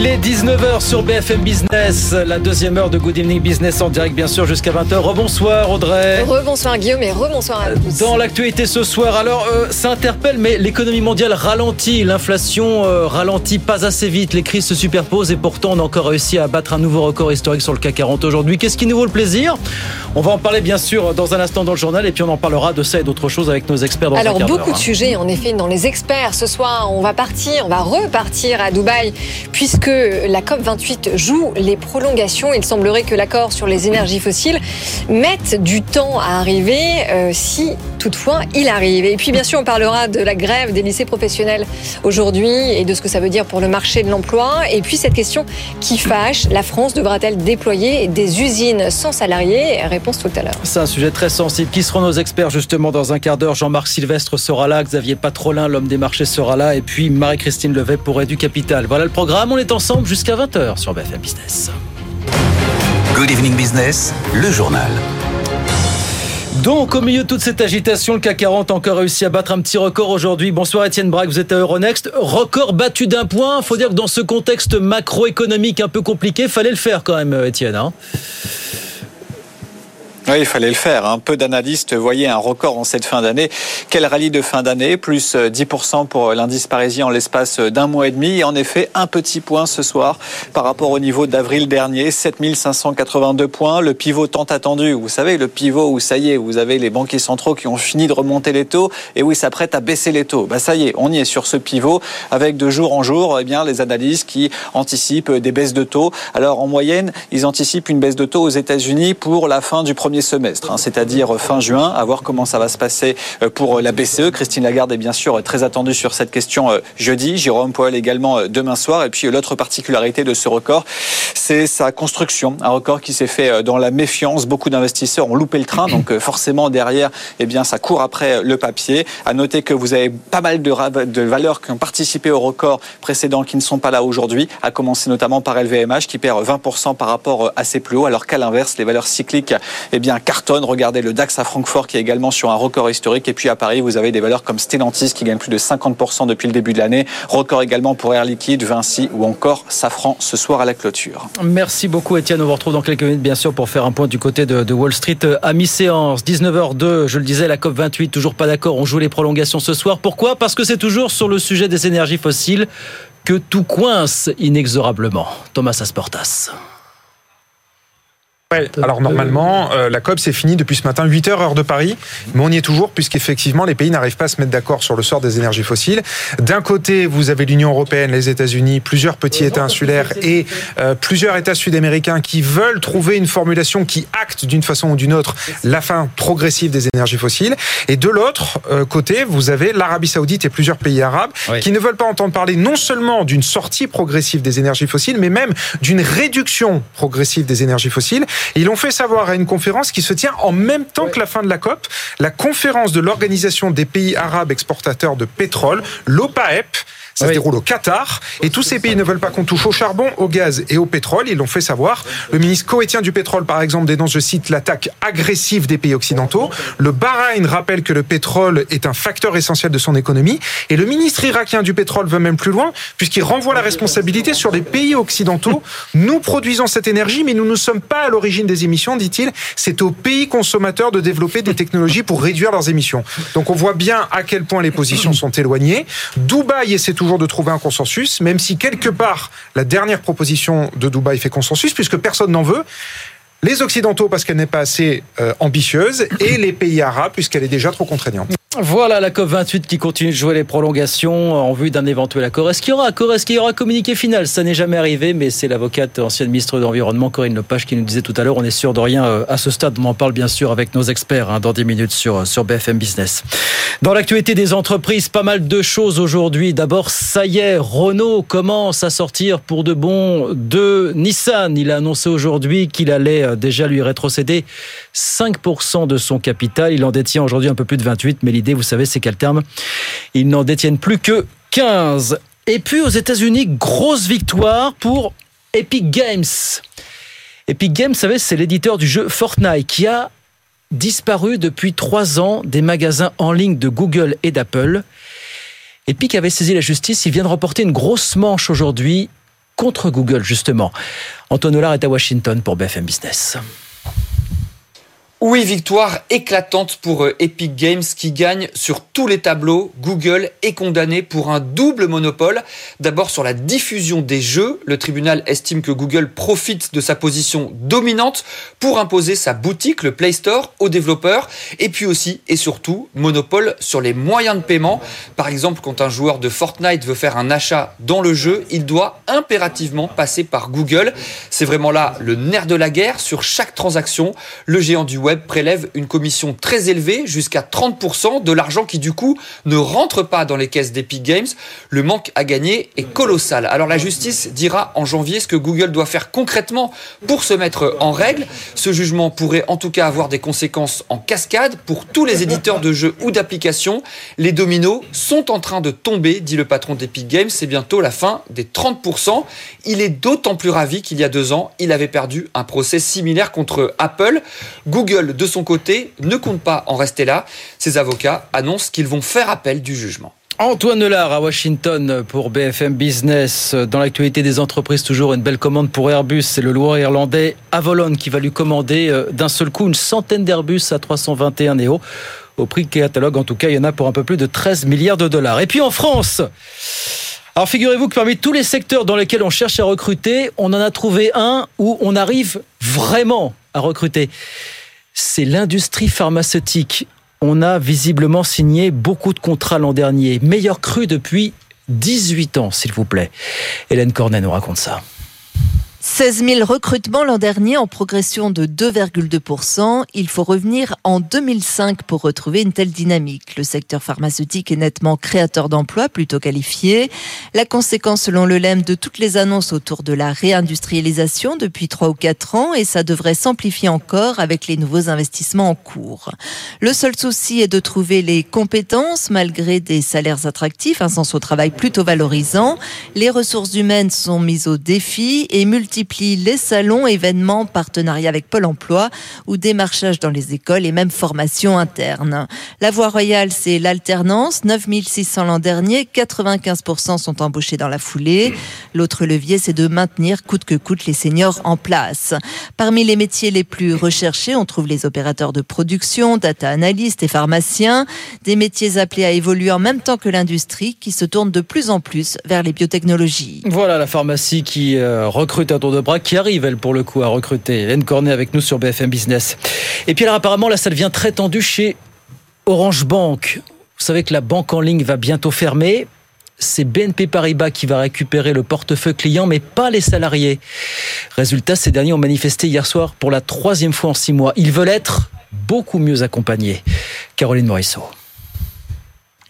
Il est 19h sur BFM Business, la deuxième heure de Good Evening Business en direct bien sûr jusqu'à 20h. Rebonsoir Audrey. Rebonsoir Guillaume et rebonsoir à tous. Dans l'actualité ce soir, alors euh, ça interpelle mais l'économie mondiale ralentit, l'inflation euh, ralentit pas assez vite, les crises se superposent et pourtant on a encore réussi à battre un nouveau record historique sur le CAC 40 aujourd'hui. Qu'est-ce qui nous vaut le plaisir? On va en parler bien sûr dans un instant dans le journal et puis on en parlera de ça et d'autres choses avec nos experts dans Alors beaucoup de hein. sujets en effet dans les experts. Ce soir on va partir, on va repartir à Dubaï puisque la COP28 joue les prolongations. Il semblerait que l'accord sur les énergies fossiles mette du temps à arriver, euh, si toutefois il arrive. Et puis bien sûr, on parlera de la grève des lycées professionnels aujourd'hui et de ce que ça veut dire pour le marché de l'emploi. Et puis cette question qui fâche, la France devra-t-elle déployer des usines sans salariés? Réponse tout à l'heure. C'est un sujet très sensible. Qui seront nos experts justement dans un quart d'heure? Jean-Marc Sylvestre sera là, Xavier Patrolin, l'homme des marchés sera là, et puis Marie-Christine Levet pour du Capital. Voilà le programme. On est ensemble jusqu'à 20h sur BFM Business. Good Evening Business, le journal. Donc, au milieu de toute cette agitation, le CAC 40 a encore réussi à battre un petit record aujourd'hui. Bonsoir Étienne Braque, vous êtes à Euronext. Record battu d'un point. Faut dire que dans ce contexte macroéconomique un peu compliqué, fallait le faire quand même, Étienne. Hein oui, il fallait le faire. Un hein. peu d'analystes voyaient un record en cette fin d'année. Quel rallye de fin d'année, plus 10% pour l'indice parisien en l'espace d'un mois et demi. En effet, un petit point ce soir par rapport au niveau d'avril dernier, 7582 points. Le pivot tant attendu, vous savez, le pivot où ça y est, vous avez les banquiers centraux qui ont fini de remonter les taux et où ils s'apprêtent à baisser les taux. Bah ça y est, on y est sur ce pivot avec de jour en jour, eh bien, les analyses qui anticipent des baisses de taux. Alors en moyenne, ils anticipent une baisse de taux aux États-Unis pour la fin du premier semestre, hein, c'est-à-dire fin juin, à voir comment ça va se passer euh, pour la BCE. Christine Lagarde est bien sûr très attendue sur cette question euh, jeudi. Jérôme Powell également euh, demain soir. Et puis l'autre particularité de ce record, c'est sa construction. Un record qui s'est fait dans la méfiance. Beaucoup d'investisseurs ont loupé le train, donc forcément derrière, eh bien ça court après le papier. À noter que vous avez pas mal de, de valeurs qui ont participé au record précédent qui ne sont pas là aujourd'hui, à commencer notamment par LVMH qui perd 20% par rapport à ses plus hauts, alors qu'à l'inverse, les valeurs cycliques, eh bien bien cartonne. Regardez le DAX à Francfort qui est également sur un record historique. Et puis à Paris, vous avez des valeurs comme Stellantis qui gagne plus de 50% depuis le début de l'année. Record également pour Air Liquide, Vinci ou encore Safran ce soir à la clôture. Merci beaucoup Étienne. On vous retrouve dans quelques minutes bien sûr pour faire un point du côté de, Wall Street euh, à mi-séance. 19h02, je le disais, la COP28, toujours pas d'accord. On joue les prolongations ce soir. Pourquoi? Parce que c'est toujours sur le sujet des énergies fossiles que tout coince inexorablement. Thomas Asportas. Ouais, alors normalement, euh, la COP c'est fini depuis ce matin, 8 heures heure de Paris, mais on y est toujours puisqu'effectivement les pays n'arrivent pas à se mettre d'accord sur le sort des énergies fossiles. D'un côté, vous avez l'Union européenne, les États-Unis, plusieurs petits États insulaires et euh, plusieurs États sud-américains qui veulent trouver une formulation qui acte d'une façon ou d'une autre la fin progressive des énergies fossiles. Et de l'autre euh, côté, vous avez l'Arabie saoudite et plusieurs pays arabes qui ne veulent pas entendre parler non seulement d'une sortie progressive des énergies fossiles, mais même d'une réduction progressive des énergies fossiles ils l'ont fait savoir à une conférence qui se tient en même temps que la fin de la COP, la conférence de l'Organisation des pays arabes exportateurs de pétrole, l'OPAEP, ça se déroule au Qatar. Et tous ces pays ne veulent pas qu'on touche au charbon, au gaz et au pétrole. Ils l'ont fait savoir. Le ministre koweïtien du pétrole, par exemple, dénonce, je cite, l'attaque agressive des pays occidentaux. Le Bahreïn rappelle que le pétrole est un facteur essentiel de son économie. Et le ministre irakien du pétrole veut même plus loin, puisqu'il renvoie la responsabilité sur les pays occidentaux. Nous produisons cette énergie, mais nous ne sommes pas à l'origine des émissions, dit-il. C'est aux pays consommateurs de développer des technologies pour réduire leurs émissions. Donc on voit bien à quel point les positions sont éloignées. Dubaï essaie de trouver un consensus, même si quelque part la dernière proposition de Dubaï fait consensus, puisque personne n'en veut. Les Occidentaux parce qu'elle n'est pas assez euh, ambitieuse et les pays arabes puisqu'elle est déjà trop contraignante. Voilà la COP28 qui continue de jouer les prolongations en vue d'un éventuel accord. Est-ce qu'il y aura accord? Est-ce qu'il y aura communiqué final? Ça n'est jamais arrivé, mais c'est l'avocate ancienne ministre de l'Environnement, Corinne Lepage, qui nous disait tout à l'heure, on est sûr de rien euh, à ce stade. On en parle bien sûr avec nos experts hein, dans 10 minutes sur, euh, sur BFM Business. Dans l'actualité des entreprises, pas mal de choses aujourd'hui. D'abord, ça y est, Renault commence à sortir pour de bon de Nissan. Il a annoncé aujourd'hui qu'il allait euh, déjà lui rétrocéder 5% de son capital. Il en détient aujourd'hui un peu plus de 28, mais l'idée, vous savez, c'est qu'à terme, ils n'en détiennent plus que 15. Et puis aux États-Unis, grosse victoire pour Epic Games. Epic Games, vous savez, c'est l'éditeur du jeu Fortnite qui a disparu depuis trois ans des magasins en ligne de Google et d'Apple. Epic avait saisi la justice, il vient de reporter une grosse manche aujourd'hui contre Google, justement. Antoine Hollard est à Washington pour BFM Business. Oui, victoire éclatante pour euh, Epic Games qui gagne sur tous les tableaux. Google est condamné pour un double monopole. D'abord sur la diffusion des jeux. Le tribunal estime que Google profite de sa position dominante pour imposer sa boutique, le Play Store, aux développeurs. Et puis aussi et surtout, monopole sur les moyens de paiement. Par exemple, quand un joueur de Fortnite veut faire un achat dans le jeu, il doit impérativement passer par Google. C'est vraiment là le nerf de la guerre. Sur chaque transaction, le géant du web web prélève une commission très élevée, jusqu'à 30% de l'argent qui du coup ne rentre pas dans les caisses d'Epic Games. Le manque à gagner est colossal. Alors la justice dira en janvier ce que Google doit faire concrètement pour se mettre en règle. Ce jugement pourrait en tout cas avoir des conséquences en cascade pour tous les éditeurs de jeux ou d'applications. Les dominos sont en train de tomber, dit le patron d'Epic Games. C'est bientôt la fin des 30%. Il est d'autant plus ravi qu'il y a deux ans, il avait perdu un procès similaire contre Apple. Google de son côté, ne compte pas en rester là. Ses avocats annoncent qu'ils vont faire appel du jugement. Antoine Nelard à Washington pour BFM Business. Dans l'actualité des entreprises, toujours une belle commande pour Airbus. C'est le Loire-Irlandais Avolon qui va lui commander euh, d'un seul coup une centaine d'Airbus à 321 Neo. Au prix catalogue, en tout cas, il y en a pour un peu plus de 13 milliards de dollars. Et puis en France, alors figurez-vous que parmi tous les secteurs dans lesquels on cherche à recruter, on en a trouvé un où on arrive vraiment à recruter c'est l'industrie pharmaceutique. On a visiblement signé beaucoup de contrats l'an dernier. Meilleur cru depuis 18 ans, s'il vous plaît. Hélène Cornet nous raconte ça. 16 000 recrutements l'an dernier en progression de 2,2%. Il faut revenir en 2005 pour retrouver une telle dynamique. Le secteur pharmaceutique est nettement créateur d'emplois, plutôt qualifié. La conséquence, selon le LEM, de toutes les annonces autour de la réindustrialisation depuis 3 ou 4 ans et ça devrait s'amplifier encore avec les nouveaux investissements en cours. Le seul souci est de trouver les compétences malgré des salaires attractifs, un sens au travail plutôt valorisant. Les ressources humaines sont mises au défi et multiples les salons, événements, partenariats avec Pôle emploi ou démarchage dans les écoles et même formation interne. La voie royale, c'est l'alternance. 9600 l'an dernier, 95% sont embauchés dans la foulée. L'autre levier, c'est de maintenir coûte que coûte les seniors en place. Parmi les métiers les plus recherchés, on trouve les opérateurs de production, data analystes et pharmaciens, des métiers appelés à évoluer en même temps que l'industrie qui se tourne de plus en plus vers les biotechnologies. Voilà la pharmacie qui euh, recrute de bras qui arrive, elle, pour le coup, à recruter. Hélène Cornet avec nous sur BFM Business. Et puis alors, apparemment, là, ça devient très tendu chez Orange Bank. Vous savez que la banque en ligne va bientôt fermer. C'est BNP Paribas qui va récupérer le portefeuille client, mais pas les salariés. Résultat, ces derniers ont manifesté hier soir pour la troisième fois en six mois. Ils veulent être beaucoup mieux accompagnés. Caroline Morisseau.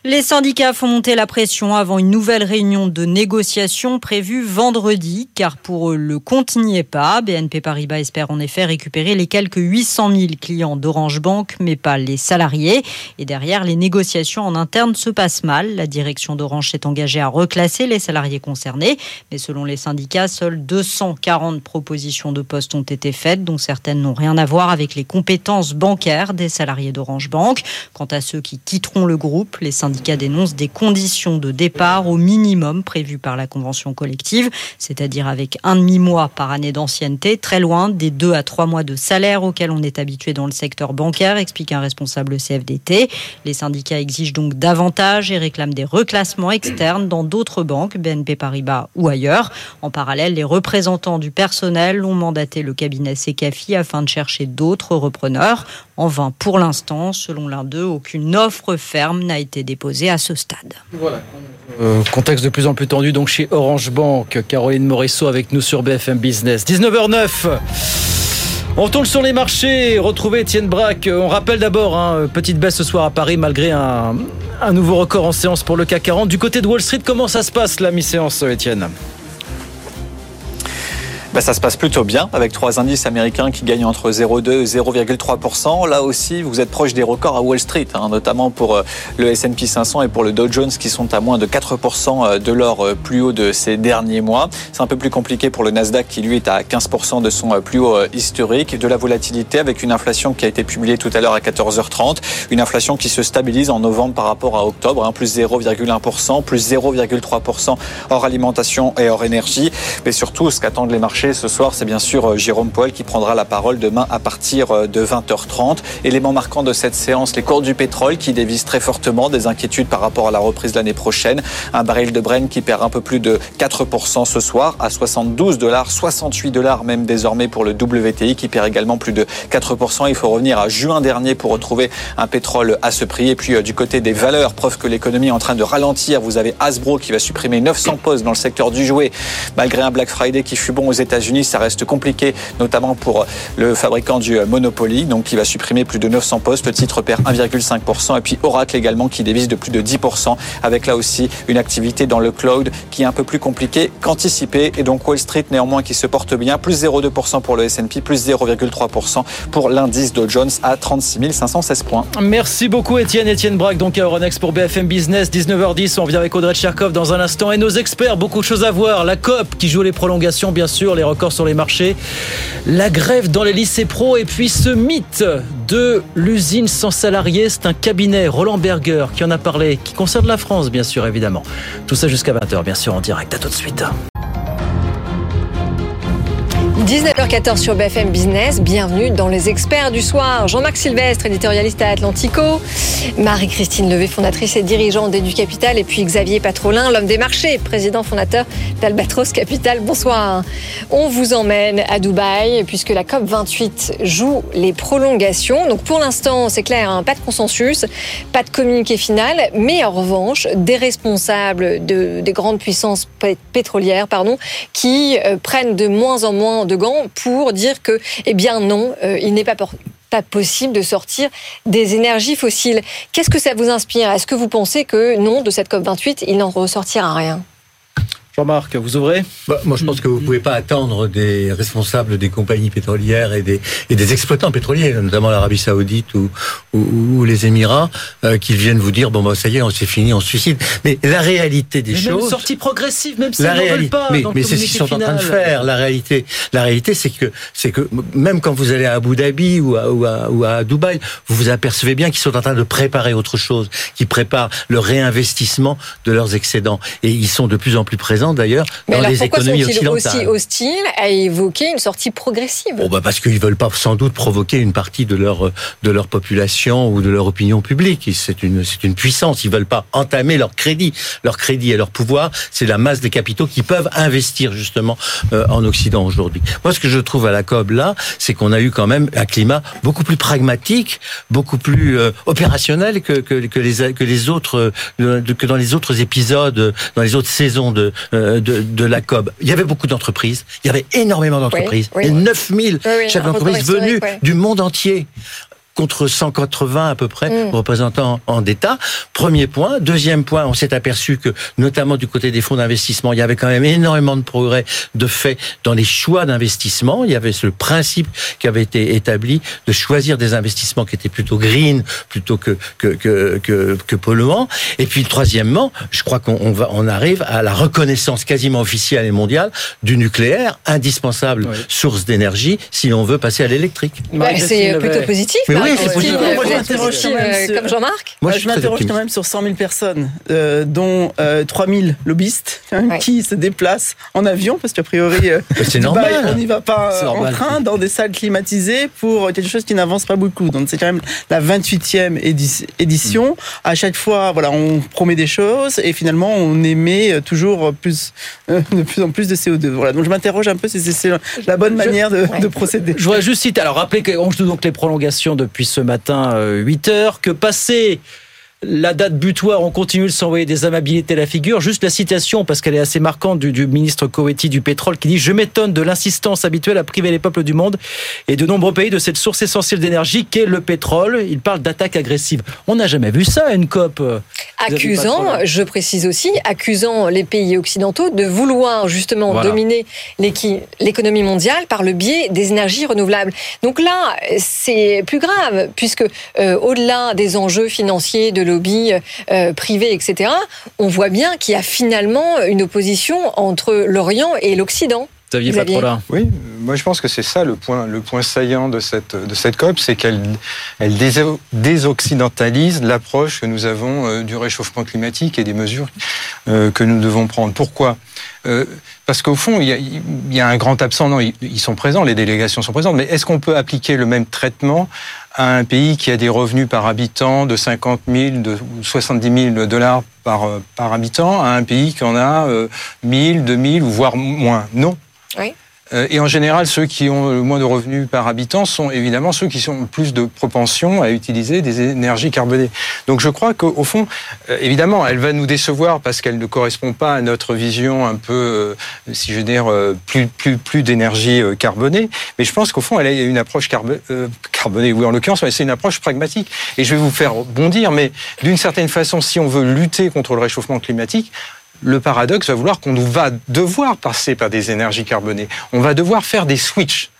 Les syndicats font monter la pression avant une nouvelle réunion de négociation prévue vendredi, car pour eux, le compte n'y est pas. BNP Paribas espère en effet récupérer les quelques 800 000 clients d'Orange Bank, mais pas les salariés. Et derrière, les négociations en interne se passent mal. La direction d'Orange s'est engagée à reclasser les salariés concernés, mais selon les syndicats, seules 240 propositions de postes ont été faites, dont certaines n'ont rien à voir avec les compétences bancaires des salariés d'Orange Bank. Quant à ceux qui quitteront le groupe, les syndicats syndicat dénonce des conditions de départ au minimum prévues par la convention collective, c'est-à-dire avec un demi-mois par année d'ancienneté, très loin des deux à trois mois de salaire auxquels on est habitué dans le secteur bancaire, explique un responsable CFDT. Les syndicats exigent donc davantage et réclament des reclassements externes dans d'autres banques, BNP Paribas ou ailleurs. En parallèle, les représentants du personnel ont mandaté le cabinet Secafi afin de chercher d'autres repreneurs. En vain pour l'instant, selon l'un d'eux, aucune offre ferme n'a été déposée posé à ce stade. Voilà. Euh, contexte de plus en plus tendu donc chez Orange Bank. Caroline Morisseau avec nous sur BFM Business. 19h09. On tourne sur les marchés, retrouver Étienne Braque. On rappelle d'abord, hein, petite baisse ce soir à Paris malgré un, un nouveau record en séance pour le CAC 40. Du côté de Wall Street, comment ça se passe la mi-séance, Étienne? Bah, Ça se passe plutôt bien avec trois indices américains qui gagnent entre 0,2 et 0,3%. Là aussi, vous êtes proche des records à Wall Street, hein, notamment pour euh, le S&P 500 et pour le Dow Jones qui sont à moins de 4% euh, de leur euh, plus haut de ces derniers mois. C'est un peu plus compliqué pour le Nasdaq qui lui est à 15% de son plus haut historique. De la volatilité avec une inflation qui a été publiée tout à l'heure à 14h30. Une inflation qui se stabilise en novembre par rapport à octobre, hein, plus 0,1%, plus 0,3% hors alimentation et hors énergie. Mais surtout, ce qu'attendent les marchés ce soir, c'est bien sûr Jérôme Powell qui prendra la parole demain à partir de 20h30. Élément marquant de cette séance, les cours du pétrole qui dévisent très fortement, des inquiétudes par rapport à la reprise l'année prochaine. Un baril de Brent qui perd un peu plus de 4% ce soir à 72 dollars, 68 dollars même désormais pour le WTI qui perd également plus de 4%. Il faut revenir à juin dernier pour retrouver un pétrole à ce prix. Et puis euh, du côté des valeurs, preuve que l'économie est en train de ralentir, vous avez Hasbro qui va supprimer 900 postes dans le secteur du jouet. Malgré un Black Friday qui fut bon aux États-Unis, ça reste compliqué, notamment pour le fabricant du Monopoly, donc qui va supprimer plus de 900 postes. Le titre perd 1,5%. Et puis Oracle également qui dévise de plus de 10%, avec là aussi une activité dans le cloud qui est un peu plus compliquée qu'anticipée. Et donc Wall Street néanmoins qui se porte bien, plus 0,2% pour le S&P, plus 0,3% pour l'indice Dow Jones à 36 516 points. Merci beaucoup Étienne. Étienne Braque donc à Euronext pour BFM Business, 19h10. On vient avec Audrey Tcherkov dans un instant et nos experts, beaucoup de choses à voir. La COP qui joue les prolongations bien sûr, les records sur les marchés, la grève dans les lycées pro et puis ce mythe de l'usine sans salariés. C'est un cabinet, Roland Berger, qui en a parlé, qui concerne la France, bien sûr, évidemment. Tout ça jusqu'à 20h, bien sûr, en direct. À tout de suite. 19h14 sur BFM Business, bienvenue dans les experts du soir. Jean-Marc Sylvestre, éditorialiste à Atlantico, Marie-Christine Levé, fondatrice et dirigeante d'Edu Capital, et puis Xavier Patrolin, l'homme des marchés, président fondateur d'Albatros Capital. Bonsoir. On vous emmène à Dubaï puisque la COP 28 joue les prolongations. Donc pour l'instant, c'est clair, hein, pas de consensus, pas de communiqué final, mais en revanche, des responsables de, des grandes puissances pétrolières, pardon, qui euh, prennent de moins en moins de pour dire que, eh bien non, euh, il n'est pas pas possible de sortir des énergies fossiles. Qu'est-ce que ça vous inspire? Est-ce que vous pensez que non, de cette COP28, il n'en ressortira rien? Jean-Marc, vous ouvrez? Bah, Moi, je pense que vous ne pouvez pas attendre des responsables des compagnies pétrolières et des, et des exploitants pétroliers, notamment l'Arabie Saoudite ou, ou, les Émirats, euh, qu'ils viennent vous dire bon, bah, ça y est, on s'est fini, on se suicide. Mais la réalité des mais choses. Même sortie progressive, même si la réalité, pas. Mais, mais c'est ce qu'ils sont en train de faire. La réalité, la réalité, c'est que, c'est que même quand vous allez à Abu Dhabi ou à, ou à, ou à Dubaï, vous vous apercevez bien qu'ils sont en train de préparer autre chose, qu'ils préparent le réinvestissement de leurs excédents. Et ils sont de plus en plus présents d'ailleurs dans les économies occidentales. aussi hostiles à évoquer une sortie progressive? Bon, bah Parce qu'ils veulent pas sans doute provoquer une partie de leur, de leur population ou de leur opinion publique. C'est une, c'est une puissance. Ils veulent pas entamer leur crédit. Leur crédit et leur pouvoir, c'est la masse des capitaux qui peuvent investir justement euh, en Occident aujourd'hui. Moi, ce que je trouve à la COB là, c'est qu'on a eu quand même un climat beaucoup plus pragmatique, beaucoup plus euh, opérationnel que, que, que, les, que les autres, euh, que dans les autres épisodes, dans les autres saisons de, euh, de, de, la COB. Il y avait beaucoup d'entreprises, il y avait énormément d'entreprises, et 9000 chefs d'entreprise venus du monde entier contre 180 à peu près mm. représentants en d'État. Premier point. Deuxième point, on s'est aperçu que, notamment du côté des fonds d'investissement, il y avait quand même énormément de progrès de fait dans les choix d'investissement. Il y avait ce principe qui avait été établi de choisir des investissements qui étaient plutôt green plutôt que que que que, que polluants. Et puis troisièmement, je crois qu'on va on arrive à la reconnaissance quasiment officielle et mondiale du nucléaire, indispensable source d'énergie si l'on veut passer à l'électrique. Bah, c'est plutôt positif. Mais oui, Moi, je m'interroge quand même comme Jean-Marc. Moi, je, m'interroge quand même sur 100 000 personnes, euh, dont euh, 3 000 lobbyistes qui se déplacent en avion, parce qu'a priori, euh, c'est normal. on n'y va pas en train, dans des salles climatisées pour quelque chose qui n'avance pas beaucoup. Donc, c'est quand même la 28e édition. À chaque fois, voilà, on promet des choses et finalement, on émet toujours plus, euh, de plus en plus de CO2. Voilà. Donc, je m'interroge un peu si c'est la bonne manière de, de, procéder. Je voudrais juste citer, alors rappelez qu'on joue donc les prolongations depuis ce matin 8 euh, heures, que passer la date butoir, on continue de s'envoyer des amabilités à la figure. Juste la citation, parce qu'elle est assez marquante, du, du ministre Coetti du pétrole, qui dit Je m'étonne de l'insistance habituelle à priver les peuples du monde et de nombreux pays de cette source essentielle d'énergie qu'est le pétrole. Il parle d'attaque agressive. On n'a jamais vu ça à une COP. accusant, je précise aussi, accusant les pays occidentaux de vouloir justement Voilà. dominer l'économie mondiale par le biais des énergies renouvelables. Donc là, c'est plus grave, puisque euh, au-delà des enjeux financiers, de lobby euh, privés, etc., on voit bien qu'il y a finalement une opposition entre l'Orient et l'Occident. Xavier. Patrola. Oui, moi je pense que c'est ça le point, le point saillant de cette, de cette COP, c'est qu'elle elle déso- désoccidentalise l'approche que nous avons euh, du réchauffement climatique et des mesures euh, que nous devons prendre. Pourquoi? Euh, Parce qu'au fond, il y, a, un grand absent. Non, ils, sont présents, les délégations sont présentes, mais est-ce qu'on peut appliquer le même traitement à un pays qui a des revenus par habitant de 50 000, de 70 000 dollars par, euh, par habitant, à un pays qui en a euh, 1000, 2000 ou voire moins? Non. Oui. Euh, Et en général, ceux qui ont le moins de revenus par habitant sont évidemment ceux qui ont le plus de propension à utiliser des énergies carbonées. Donc je crois qu'au fond, euh, évidemment, elle va nous décevoir parce qu'elle ne correspond pas à notre vision un peu, euh, si je veux dire, plus, plus, plus d'énergie carbonée. Mais je pense qu'au fond, elle a une approche euh, carbonée, oui, en l'occurrence, c'est une approche pragmatique. Et je vais vous faire bondir, mais d'une certaine façon, si on veut lutter contre le réchauffement climatique, le paradoxe va vouloir qu'on va devoir passer par des énergies carbonées. On va devoir faire des switches.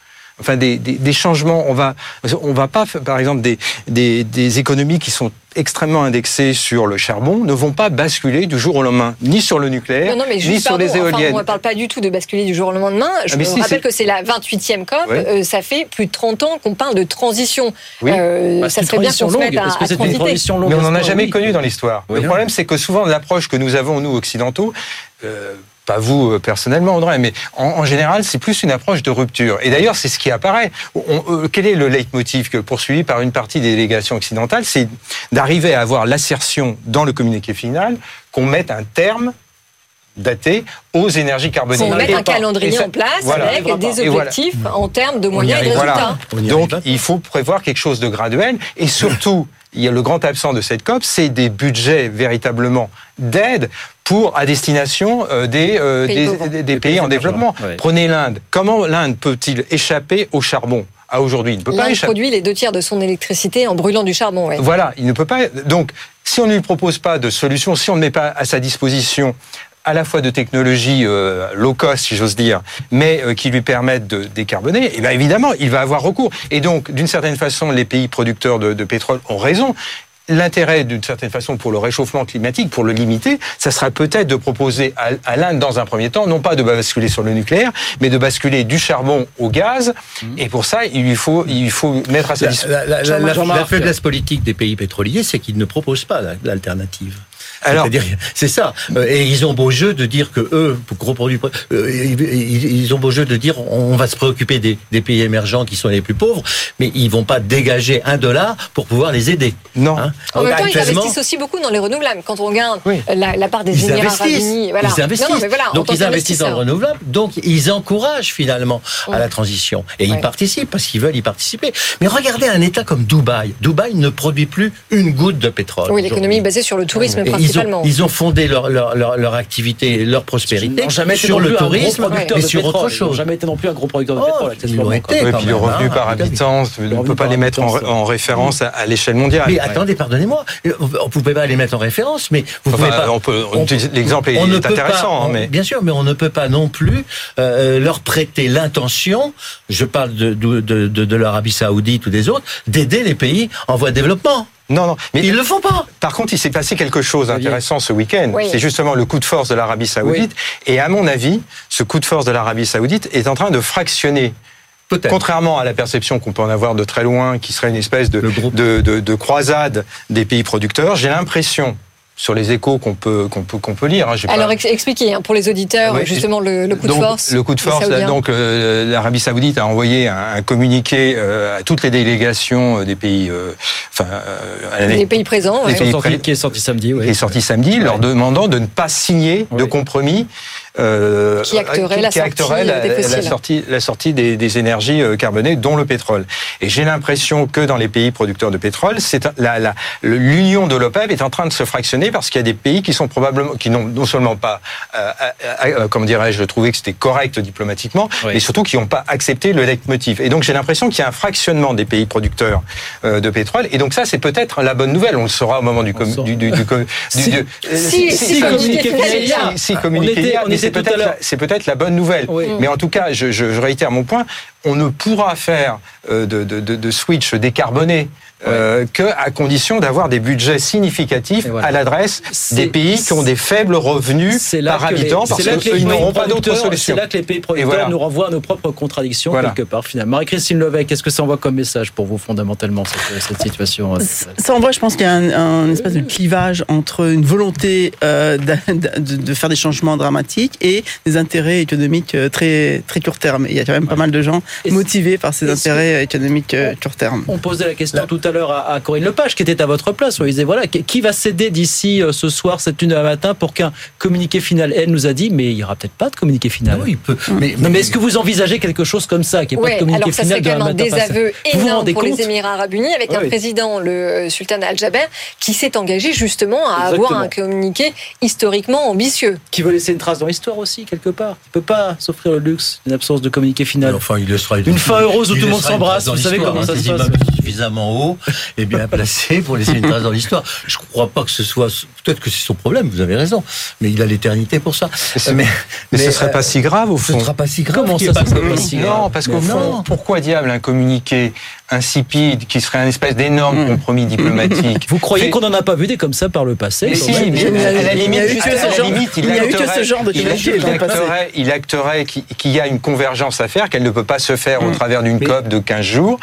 Enfin, des, des, des changements. On va, on va pas, faire, par exemple, des, des, des économies qui sont extrêmement indexées sur le charbon ne vont pas basculer du jour au lendemain, ni sur le nucléaire, Non, non, mais ni sur les enfin, éoliennes. on ne parle pas du tout de basculer du jour au lendemain. Je Ah, me si, rappelle que c'est la 28e COP. Ouais. Euh, ça fait plus de 30 ans qu'on parle de transition. Oui. Euh, Bah, ça serait bien qu'on se longue, mette à, parce que à c'est une transition longue. Mais on n'en a oui. jamais connu dans l'histoire. Oui. le problème, c'est que souvent, l'approche que nous avons, nous, occidentaux, euh, pas vous euh, personnellement, André, mais en, général, c'est plus une approche de rupture. Et d'ailleurs, c'est ce qui apparaît. Euh, quel est le leitmotiv que poursuivi par une partie des délégations occidentales? C'est d'arriver à avoir l'assertion dans le communiqué final qu'on mette un terme daté aux énergies carbonées. Qu'on mette Et un pas- calendrier ça- en place voilà. avec des voilà. objectifs en termes de On moyens et de résultats. Voilà. On Donc, il faut prévoir quelque chose de graduel. Et surtout, il y a le grand absent de cette COP, c'est des budgets véritablement d'aide pour à destination euh, des, euh, Pays des, pauvres. des- des pays en développement. Ouais. Prenez l'Inde. Comment l'Inde peut-il échapper au charbon? À aujourd'hui Il ne peut pas L'Inde échapper. produit les deux tiers de son électricité en brûlant du charbon. ouais. Voilà, il ne peut pas. Donc, si on ne lui propose pas de solution, si on ne met pas à sa disposition à la fois de technologies euh, low cost, si j'ose dire, mais euh, qui lui permettent de décarboner, et bien évidemment, il va avoir recours. Et donc, d'une certaine façon, les pays producteurs de, de pétrole ont raison. L'intérêt, d'une certaine façon, pour le réchauffement climatique, pour le limiter, ça sera peut-être de proposer à, à l'Inde, dans un premier temps, non pas de basculer sur le nucléaire, mais de basculer du charbon au gaz. Et pour ça, il lui faut, il faut mettre à sa disposition. la- la- faiblesse politique des pays pétroliers, c'est qu'ils ne proposent pas la- l'alternative. Alors- C'est-à-dire, c'est ça. Euh, Et ils ont beau jeu de dire que eux, pour gros produits, euh, ils- ont beau jeu de dire on va se préoccuper des, des pays émergents qui sont les plus pauvres, mais ils vont pas dégager un dollar pour pouvoir les aider. Non. Hein En même temps, ils investissent aussi beaucoup dans les renouvelables. Quand on regarde Oui. la, la part des ils Émirats investissent. Arabes Unis, voilà. Ils investissent. Non, non, mais voilà, en donc ils investissent dans le renouvelable. Donc ils encouragent finalement à la transition. Et Ouais. ils participent parce qu'ils veulent y participer. Mais regardez un État comme Dubaï. Dubaï ne produit plus une goutte de pétrole. Oui, l'économie est basée sur le tourisme Et ils, ont, ils ont fondé leur, leur, leur, leur activité, leur prospérité Ils jamais sur le tourisme et de sur pétrole. autre Ils n'ont chose. jamais été non plus un gros producteur de Oh, pétrole. ils accessoirement, été, quand puis le revenu hein, par habitant, on ne peut pas les mettre en, référence à, à l'échelle mondiale. Mais attendez, pardonnez-moi, vous ne pouvez pas les mettre en référence, mais vous Enfin, pouvez pas. on on on- l'exemple est, on intéressant, hein, on- mais bien sûr, mais on ne peut pas non plus euh, leur prêter l'intention, je parle de, de, de, de- de l'Arabie Saoudite ou des autres, d'aider les pays en voie de développement. Non, non. Mais Ils le font pas. par contre, il s'est passé quelque chose d'intéressant ce week-end. Oui. C'est justement le coup de force de l'Arabie Saoudite. Et à mon avis, ce coup de force de l'Arabie Saoudite est en train de fractionner. Peut-être. Contrairement à la perception qu'on peut en avoir de très loin, qui serait une espèce de, de, de- de croisade des pays producteurs, j'ai l'impression, sur les échos qu'on peut, qu'on peut, qu'on peut lire, hein, pas- Alors ex- expliquez hein, pour les auditeurs Oui, justement le, le coup donc, de force. Le coup de force, là, donc euh, l'Arabie Saoudite a envoyé un, un communiqué euh, à toutes les délégations euh, des pays, euh, enfin, euh, les pays présents. les ouais. pays Qui est sorti- pré- Qui est sorti samedi, oui. qui est sorti samedi, leur demandant de ne pas signer de compromis euh, qui acterait, la, qui acterait sortie la, des la fossiles. sortie, la sortie des, des énergies euh, carbonées, dont le pétrole. Et j'ai l'impression que dans les pays producteurs de pétrole, c'est l'union de l'OPEP est en train de se fractionner parce qu'il y a des pays qui sont probablement, qui n'ont non seulement pas, euh, euh, euh, comment dirais-je, trouvé que c'était correct diplomatiquement, Oui. mais surtout qui n'ont pas accepté le leitmotiv. Et donc j'ai l'impression qu'il y a un fractionnement des pays producteurs euh, de pétrole. Et donc ça, c'est peut-être la bonne nouvelle. On le saura au moment du, com- du, du, du, Si- euh, si- si communiqué si On était- on était c'est peut-être la- bonne nouvelle. Oui. Mais en tout cas, je, je- je réitère mon point, on ne pourra faire euh, de, de, de, de switch décarboné euh, que à condition d'avoir des budgets significatifs voilà. à l'adresse des pays qui ont des faibles revenus C'est là par habitant c'est parce qu'ils n'auront pas d'autre producteurs- solution. C'est là que les pays producteurs voilà. nous renvoient à nos propres contradictions Voilà. quelque part finalement. Marie-Christine Levesque, qu'est-ce que ça envoie comme message pour vous fondamentalement cette, cette situation euh, Ça envoie, je pense qu'il y a un, un espèce de clivage entre une volonté euh, de, de faire des changements dramatiques et des intérêts économiques euh, très, très court terme. Et il y a quand même pas mal de gens Et motivés par ces intérêts économiques euh, court terme. On posait la question tout à l'heure à, à Corinne Lepage, qui était à votre place. On lui disait voilà, qui, va céder d'ici euh, ce soir, cette une heure matin, pour qu'un communiqué final? Elle nous a dit, mais il n'y aura peut-être pas de communiqué final. Non, il peut. Mais, Non, mais est-ce que vous envisagez quelque chose comme ça, qui n'est pas Ouais, de communiqué alors ça final serait quand même un désaveu Vous vous énorme rendez pour compte? Les Émirats Arabes Unis avec un Oui. président, le euh, sultan Al-Jaber, qui s'est engagé justement à Exactement. avoir un communiqué historiquement ambitieux. Qui veut laisser une trace dans l'histoire aussi, quelque part. Qui ne peut pas s'offrir le luxe d'une absence de communiqué final. Enfin, il le sera. Une fin heureuse où il tout le monde s'embrasse, vous savez comment ça hein, se ces passe. suffisamment haut et bien placé pour laisser une trace dans l'histoire. Je ne crois pas que ce soit. Peut-être que c'est son problème, vous avez raison. Mais il a l'éternité pour ça. Mais, Mais, ce mais, serait euh, pas si grave au Ce fond. sera pas si grave. Comment ça, pas serait de pas si grave Non, parce qu'au fond, pourquoi diable un communiqué insipide qui serait un espèce d'énorme compromis diplomatique Vous croyez Fait- qu'on n'en a pas vu des comme ça par le passé Mais si, même mais Il y a- à la limite, eu que à la ce genre- limite, il a eu que ce genre de il communiqué il acterait, il acterait qu'il y a une convergence à faire, qu'elle ne peut pas se faire au travers d'une COP de 15 jours.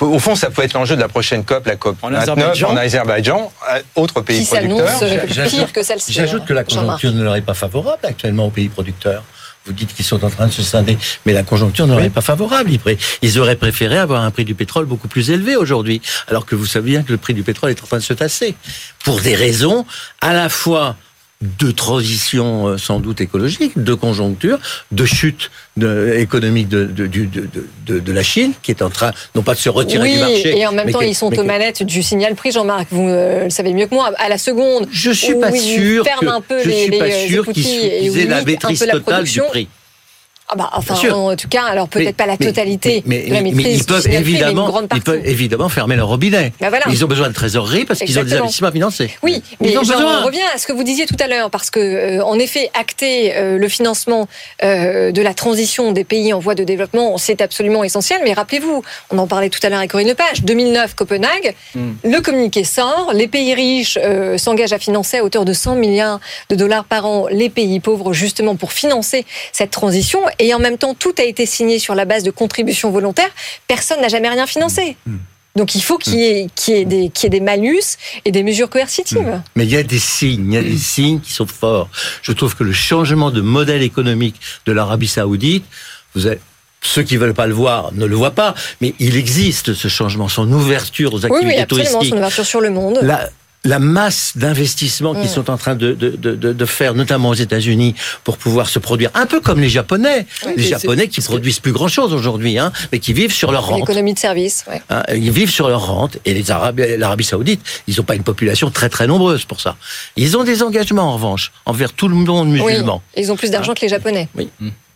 Au fond, ça peut être l'enjeu de la prochaine COP, la COP En 29 Azerbaïdjan. en Azerbaïdjan, euh, autre pays producteur. J'ajoute- pire que celle-ci. J'ajoute que la conjoncture ne leur est pas favorable actuellement aux pays producteurs. Vous dites qu'ils sont en train de se scinder, mais la conjoncture ne leur est pas favorable. Ils auraient préféré avoir un prix du pétrole beaucoup plus élevé aujourd'hui, alors que vous savez bien que le prix du pétrole est en train de se tasser. Pour des raisons à la fois de transition euh, sans doute écologique, de conjoncture, de chute de- économique de, la Chine, qui est en train, non pas de se retirer Oui, du marché. et en même temps, ils sont aux manettes du signal prix, Jean-Marc. Vous euh, le savez mieux que moi. À la seconde, Je suis pas sûr ferment que un peu je les, qu'ils aient la maîtrise totale du prix. Ah bah, enfin, en tout cas, alors peut-être pas la totalité mais, de la mais maîtrise ils peuvent mais évidemment, grande ils partie. peuvent évidemment fermer leur robinet. Bah voilà. Ils ont besoin de trésorerie parce qu'ils ont des investissements financés. Oui, mais Ils ont besoin. reviens à ce que vous disiez tout à l'heure, parce que, euh, en effet, acter euh, le financement euh, de la transition des pays en voie de développement, c'est absolument essentiel. Mais rappelez-vous, on en parlait tout à l'heure avec Corinne Lepage, 2009, Copenhague, Hmm. le communiqué sort, les pays riches s'engagent à financer à hauteur de 100 milliards de dollars par an les pays pauvres, justement pour financer cette transition. Et en même temps, tout a été signé sur la base de contributions volontaires. Personne n'a jamais rien financé. Hmm. Donc il faut qu'il y, ait- qu'il y ait des- qu'il y ait des malus et des mesures coercitives. Mais il y a des signes, il y a des signes qui sont forts. Je trouve que le changement de modèle économique de l'Arabie Saoudite, vous avez ceux qui veulent pas le voir ne le voient pas, mais il existe ce changement, son ouverture aux Oui, activités oui, absolument, touristiques. son ouverture sur le monde. la, la masse d'investissements qu'ils Mm. sont en train de, de, de, de- faire, notamment aux États-Unis, pour pouvoir se produire, un peu comme les Japonais, Oui, les Japonais qui produisent plus grand-chose aujourd'hui, hein, mais qui vivent sur leur rente. L'économie de service, ouais. hein, ils vivent sur leur rente et les Arabes, l'Arabie Saoudite, ils n'ont pas une population très très nombreuse pour ça. Ils ont des engagements en revanche envers tout le monde musulman. Oui, ils ont plus d'argent que les Japonais.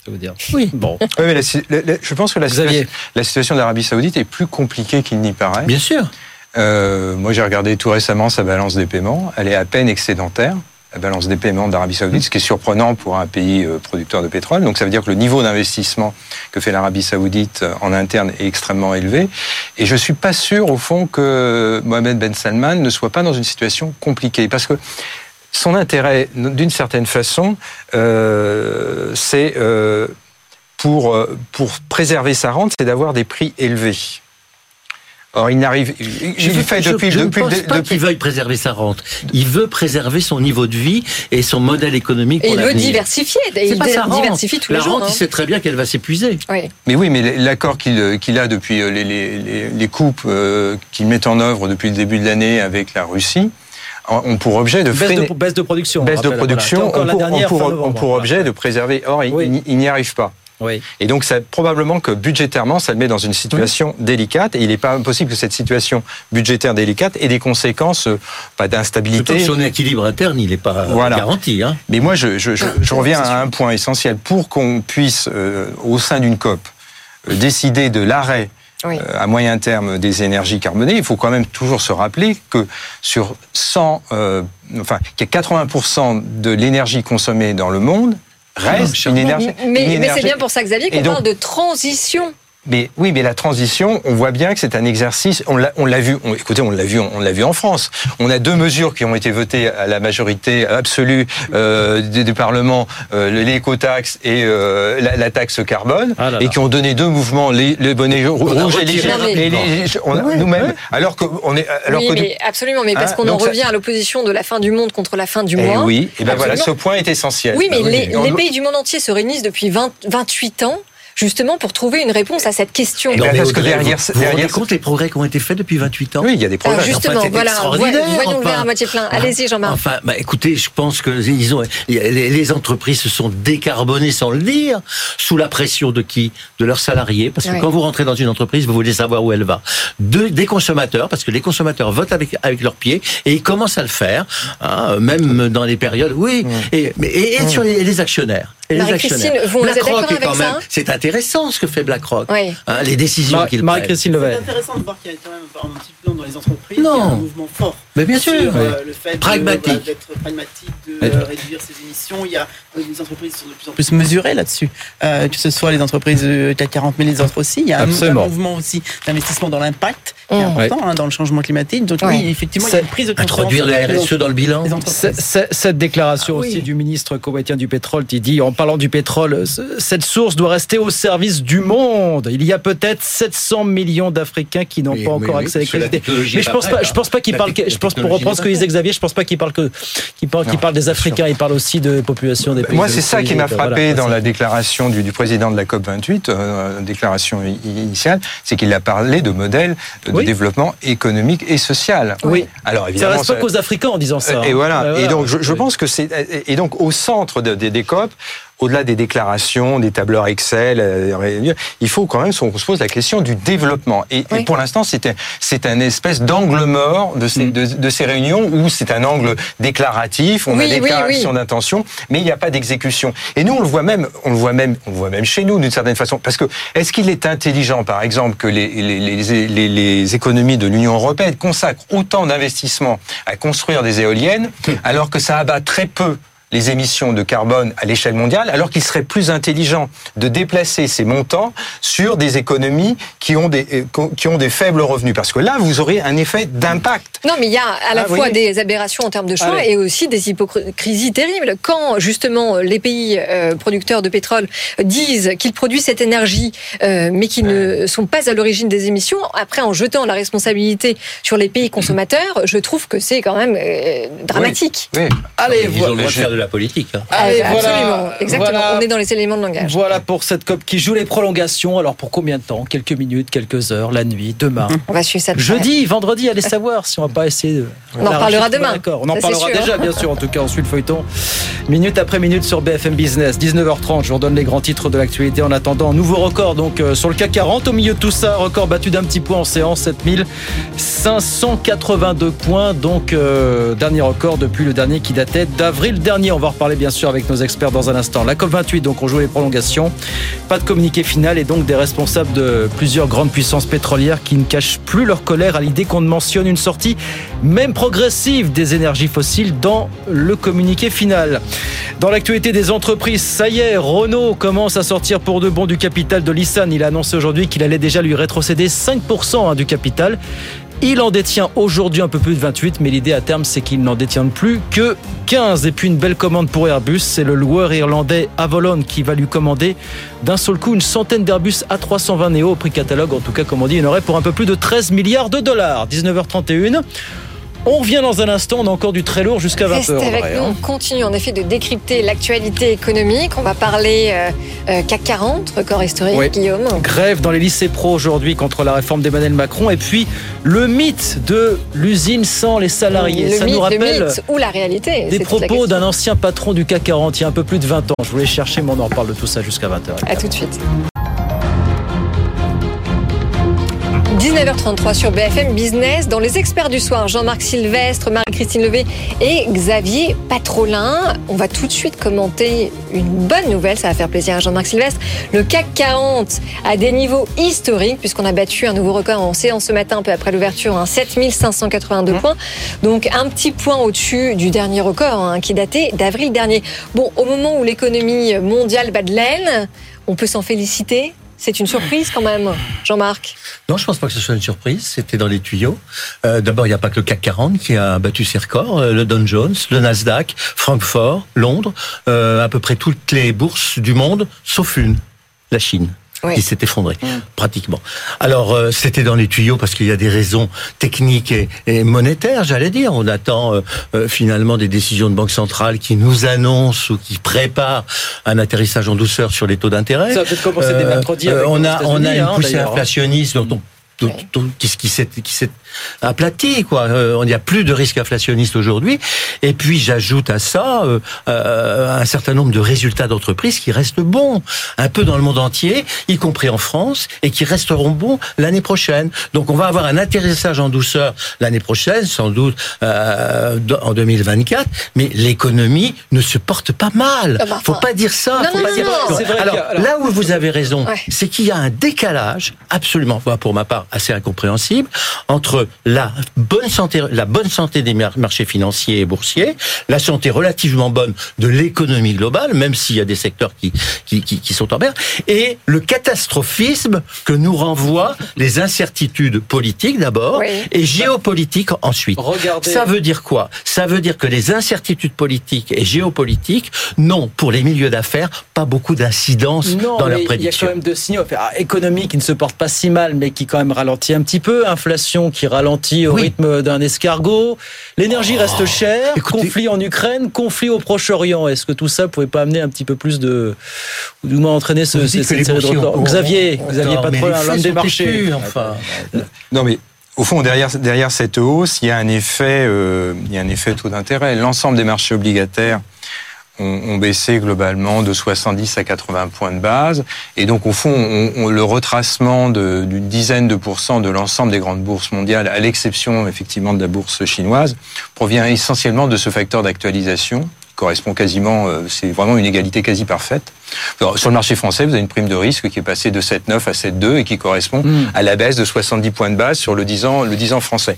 Ça veut dire. Oui. Bon. Oui, mais la si- la- la- je pense que la, Xavier. situation, la situation de l'Arabie Saoudite est plus compliquée qu'il n'y paraît. Bien sûr. Euh, moi, j'ai regardé tout récemment sa balance des paiements. Elle est à peine excédentaire, la balance des paiements d'Arabie Saoudite, ce qui est surprenant pour un pays euh, producteur de pétrole. Donc, ça veut dire que le niveau d'investissement que fait l'Arabie Saoudite euh, en interne est extrêmement élevé. Et je suis pas sûr, au fond, que Mohamed Ben Salman ne soit pas dans une situation compliquée. Parce que son intérêt, d'une certaine façon, c'est pour, pour préserver sa rente, c'est d'avoir des prix élevés. Or, il n'arrive. Il Je, il fait je- depuis, je depuis, ne pense pas depuis- qu'il veuille préserver sa rente. Il veut préserver son niveau de vie et son modèle économique Et il veut diversifier. Il pas sa rente. diversifie tous La les jours. rente, hein. il sait très bien qu'elle va s'épuiser. Oui. Mais oui, mais l'accord qu'il qu'il a depuis euh, les, les, les, les coupes euh, qu'il met en œuvre depuis le début de l'année avec la Russie, ont pour objet de baisse freiner. De, baisse de production. Baisse de production voilà. ont, pour, dernière, ont, pour, ont pour, objet de préserver. Or, oui. ils n'y arrivent pas. Oui. Et donc, ça, probablement que budgétairement, ça le met dans une situation oui. délicate. Et il n'est pas impossible que cette situation budgétaire délicate ait des conséquences pas d'instabilité. Son équilibre interne, il n'est pas voilà. garanti. Hein. Mais moi, je, je, je, je, reviens à un point essentiel. Pour qu'on puisse, euh, au sein d'une COP, euh, décider de l'arrêt oui. euh, à moyen terme des énergies carbonées, il faut quand même toujours se rappeler que sur 100, euh, enfin, qu'il y a 80% de l'énergie consommée dans le monde reste une énergie. Mais, une énergie. mais c'est bien pour ça, Xavier, qu'on parle de transition. Mais oui, mais la transition, on voit bien que c'est un exercice. On l'a, on l'a vu. On, écoutez, on l'a vu. On l'a vu en France. On a deux mesures qui ont été votées à la majorité absolue euh, du, du, Parlement euh, l'écotaxe et euh, la, la, taxe carbone, ah là là. et qui ont donné deux mouvements les, les bonnets rouges et les, les oui, nous-mêmes. Alors qu'on est. Alors oui, que mais absolument. Mais parce hein, qu'on en revient ça... à l'opposition de la fin du monde contre la fin du et mois. Oui. Et ben voilà, ce point est essentiel. Oui, mais les, les pays du monde entier se réunissent depuis 20, 28 ans justement pour trouver une réponse à cette question. Non, parce que derrière, vous, vous derrière, compte les progrès qui ont été faits depuis 28 ans Oui, il y a des progrès. Alors justement, enfin, voilà, voyons le verre à moitié plein. Allez-y, Jean-Marc. Enfin, bah, écoutez, je pense que ils ont, les, les, entreprises se sont décarbonées sans le dire, sous la pression de qui? De leurs salariés, parce que quand vous rentrez dans une entreprise, vous voulez savoir où elle va. De, des consommateurs, parce que les consommateurs votent avec avec leurs pieds et ils commencent à le faire, hein, même dans les périodes. Oui, et, et, et, sur les, les actionnaires. Et les actionnaires. Vous, BlackRock êtes d'accord avec même, ça C'est intéressant ce que fait BlackRock. Oui. Hein, les décisions qu'il prend. Marie-Christine. C'est intéressant de voir qu'il y a quand même un petit peu dans les entreprises non. il y a un mouvement fort. Mais bien sûr. Sur, euh, le fait pragmatique. d'être pragmatique, de réduire ses émissions. Il y a des entreprises sont de plus en plus mesurées là-dessus. Euh, que ce soit les entreprises de CAC 40, mais les autres aussi. Il y a Absolument. un, mouvement aussi d'investissement dans l'impact qui est important ouais. hein, dans le changement climatique. Donc oui, effectivement, il y a une prise de conscience. Introduire la RSE dans le bilan. Cette déclaration ah, oui. aussi du ministre koweïtien du pétrole qui dit, en parlant du pétrole, cette source doit rester au service du monde. Il y a peut-être 700 millions d'Africains qui n'ont pas encore accès à l'électricité. Mais je pense pas, je pense pas qu'il parle, je pense pour reprendre ce que disait Xavier, je pense pas qu'il parle que, qu'il parle, qu'il parle des Africains, il parle aussi de population des pays. Moi, c'est ça qui m'a frappé dans la déclaration du, du, président de la COP 28, euh, déclaration initiale, c'est qu'il a parlé de modèles de oui. développement économique et social. Oui. Alors évidemment, ça reste pas qu'aux Africains en disant ça. Et voilà. Et, voilà. et donc, je, je pense que c'est et donc au centre de, de, des COP au-delà des déclarations, des tableurs Excel, euh, il faut quand même qu'on se pose la question du développement. Et, oui. et pour l'instant, c'est c'est un espèce d'angle mort de ces, mm. de, de, ces réunions où c'est un angle déclaratif, on oui, a des déclarations oui, d'intention, mais il n'y a pas d'exécution. Et nous, on le voit même, on le voit même, on le voit même chez nous d'une certaine façon, parce que est-ce qu'il est intelligent, par exemple, que les, les, les, les, les économies de l'Union européenne consacrent autant d'investissements à construire des éoliennes, alors que ça abat très peu les émissions de carbone à l'échelle mondiale, alors qu'il serait plus intelligent de déplacer ces montants sur des économies qui ont des, qui ont des faibles revenus. Parce que là, vous aurez un effet d'impact. Non, mais il y a à la ah, fois oui. des aberrations en termes de choix Allez. et aussi des hypocrisies terribles. Quand, justement, les pays euh, producteurs de pétrole disent qu'ils produisent cette énergie, euh, mais qui ne sont pas à l'origine des émissions, après, en jetant la responsabilité sur les pays consommateurs, je trouve que c'est quand même euh, dramatique. Oui. Oui. Allez, voilà la politique. Hein. Allez, Absolument, voilà, exactement. Voilà, on est dans les éléments de langage. Voilà pour cette COP qui joue les prolongations. Alors pour combien de temps? Quelques minutes, quelques heures, la nuit, demain On va suivre ça. Jeudi, vendredi, allez savoir si on va pas essayer de. On en parlera demain. D'accord, on en parlera sûr. déjà, bien sûr. En tout cas, ensuite feuilleton. Minute après minute sur BFM Business. 19h30, je vous redonne les grands titres de l'actualité. En attendant, nouveau record donc euh, sur le CAC 40. Au milieu de tout ça, record battu d'un petit point en séance, 7582 points. Donc euh, dernier record depuis le dernier qui datait d'avril dernier. On va reparler bien sûr avec nos experts dans un instant. La COP28, donc on joue les prolongations. Pas de communiqué final et donc des responsables de plusieurs grandes puissances pétrolières qui ne cachent plus leur colère à l'idée qu'on ne mentionne une sortie, même progressive, des énergies fossiles dans le communiqué final. Dans l'actualité des entreprises, ça y est, Renault commence à sortir pour de bon du capital de Nissan. Il a annoncé aujourd'hui qu'il allait déjà lui rétrocéder 5% hein, du capital. Il en détient aujourd'hui un peu plus de 28, mais l'idée à terme, c'est qu'il n'en détient plus que 15. Et puis une belle commande pour Airbus, c'est le loueur irlandais Avolon qui va lui commander d'un seul coup une centaine d'Airbus A320 Neo au prix catalogue. En tout cas, comme on dit, il en aurait pour un peu plus de 13 milliards de dollars. 19h31. On revient dans un instant, on a encore du très lourd jusqu'à 20h. Restez avec nous, hein. on continue en effet de décrypter l'actualité économique. On va parler euh, euh, CAC 40, record historique, Oui. Guillaume. Grève dans les lycées pro aujourd'hui contre la réforme d'Emmanuel Macron. Et puis le mythe de l'usine sans les salariés. Le Ça mythe, nous le rappelle mythe ou la réalité des propos d'un ancien patron du CAC 40 il y a un peu plus de 20 ans. Je voulais chercher, mais on en parle de tout ça jusqu'à 20h. À tout de suite. 19h33 sur BFM Business. Dans les experts du soir, Jean-Marc Sylvestre, Marie-Christine Levé et Xavier Patrolin. On va tout de suite commenter une bonne nouvelle. Ça va faire plaisir à Jean-Marc Sylvestre. Le CAC 40 a des niveaux historiques puisqu'on a battu un nouveau record en séance ce matin, un peu après l'ouverture, hein, 7582 points. Donc un petit point au-dessus du dernier record hein, qui datait d'avril dernier. Bon, au moment où l'économie mondiale bat de l'aile, on peut s'en féliciter. C'est une surprise quand même, Jean-Marc. Non, je pense pas que ce soit une surprise. C'était dans les tuyaux. Euh, D'abord, il n'y a pas que le CAC 40 qui a battu ses records. Euh, Le Dow Jones, le Nasdaq, Francfort, Londres, euh, à peu près toutes les bourses du monde, sauf une, la Chine. Oui. qui s'est effondrée, pratiquement. Alors, euh, c'était dans les tuyaux parce qu'il y a des raisons techniques et, et monétaires, j'allais dire. On attend euh, euh, finalement des décisions de banque centrale qui nous annoncent ou qui préparent un atterrissage en douceur sur les taux d'intérêt. Ça va peut-être commencer dès mercredi avec on a on a une hein, poussée d'ailleurs. inflationniste dont on dont- dont- qui, qui s'est qui s'est aplati quoi. Euh, il n'y a plus de risque inflationniste aujourd'hui. Et puis j'ajoute à ça euh, euh, un certain nombre de résultats d'entreprises qui restent bons, un peu dans le monde entier, y compris en France, et qui resteront bons l'année prochaine. Donc on va avoir un atterrissage en douceur l'année prochaine, sans doute euh, en 2024. Mais l'économie ne se porte pas mal. Ah bah, Faut pas dire ça. non, faut non, pas non, dire. vrai alors, a- là où vous avez raison, Ouais. c'est qu'il y a un décalage absolument, pour ma part, assez incompréhensible entre la bonne santé, la bonne santé des mar- marchés financiers et boursiers, la santé relativement bonne de l'économie globale, même s'il y a des secteurs qui, qui, qui, qui sont en mer, et le catastrophisme que nous renvoient les incertitudes politiques d'abord Oui. et géopolitiques ensuite. Regardez. Ça veut dire quoi? Ça veut dire que les incertitudes politiques et géopolitiques n'ont, pour les milieux d'affaires, pas beaucoup d'incidence dans mais leurs il y a quand même deux signaux. Économique qui ne se porte pas si mal, mais qui quand même ralentit un petit peu. Inflation qui ralentit au Oui. rythme d'un escargot. L'énergie reste chère. écoutez- conflit en Ukraine, conflit au Proche-Orient. Est-ce que tout ça pouvait pas amener un petit peu plus de, ou du moins entraîner ce, cette série de Xavier, Patron, les l'homme des marchés. enfin. Non, mais au fond, derrière, derrière cette hausse, il y a un effet, euh, il y a un effet taux d'intérêt. L'ensemble des marchés obligataires ont, baissé globalement de 70 à 80 points de base. Et donc, au fond, on- on- le retracement d'une dizaine de pourcents de l'ensemble des grandes bourses mondiales, à l'exception effectivement de la bourse chinoise, provient essentiellement de ce facteur d'actualisation correspond quasiment, euh, c'est vraiment une égalité quasi parfaite. Alors, sur le marché français, vous avez une prime de risque qui est passée de 7,9 à 7,2 et qui correspond Mm. à la baisse de 70 points de base sur le 10 ans, le 10 ans français.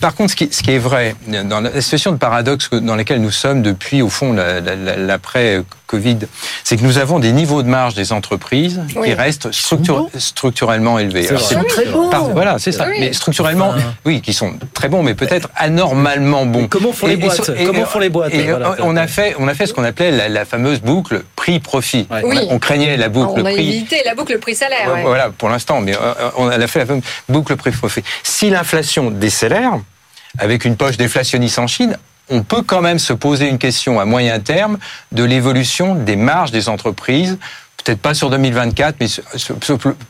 Par contre, ce qui, ce qui est vrai, dans la situation de paradoxe dans laquelle nous sommes depuis, au fond, la- la- la- l'après-Covid, c'est que nous avons des niveaux de marge des entreprises Oui. qui restent structure- structurellement élevés. C'est. Très bon. par- voilà, c'est ça. Oui. Mais structurellement, Enfin. oui, qui sont très bons, mais peut-être anormalement bons. Et comment font les boîtes? Comment font les boîtes et Voilà. on a fait, on a fait ce qu'on appelait la, la fameuse boucle prix-profit. Ouais. Oui. On craignait la boucle on a prix. évité la boucle prix-salaire. Ouais, ouais. Voilà, pour l'instant, mais euh, on a fait la fameuse boucle prix-profit. Si l'inflation décélère, avec une poche déflationniste en Chine, on peut quand même se poser une question à moyen terme de l'évolution des marges des entreprises. Peut-être pas sur 2024, mais sur-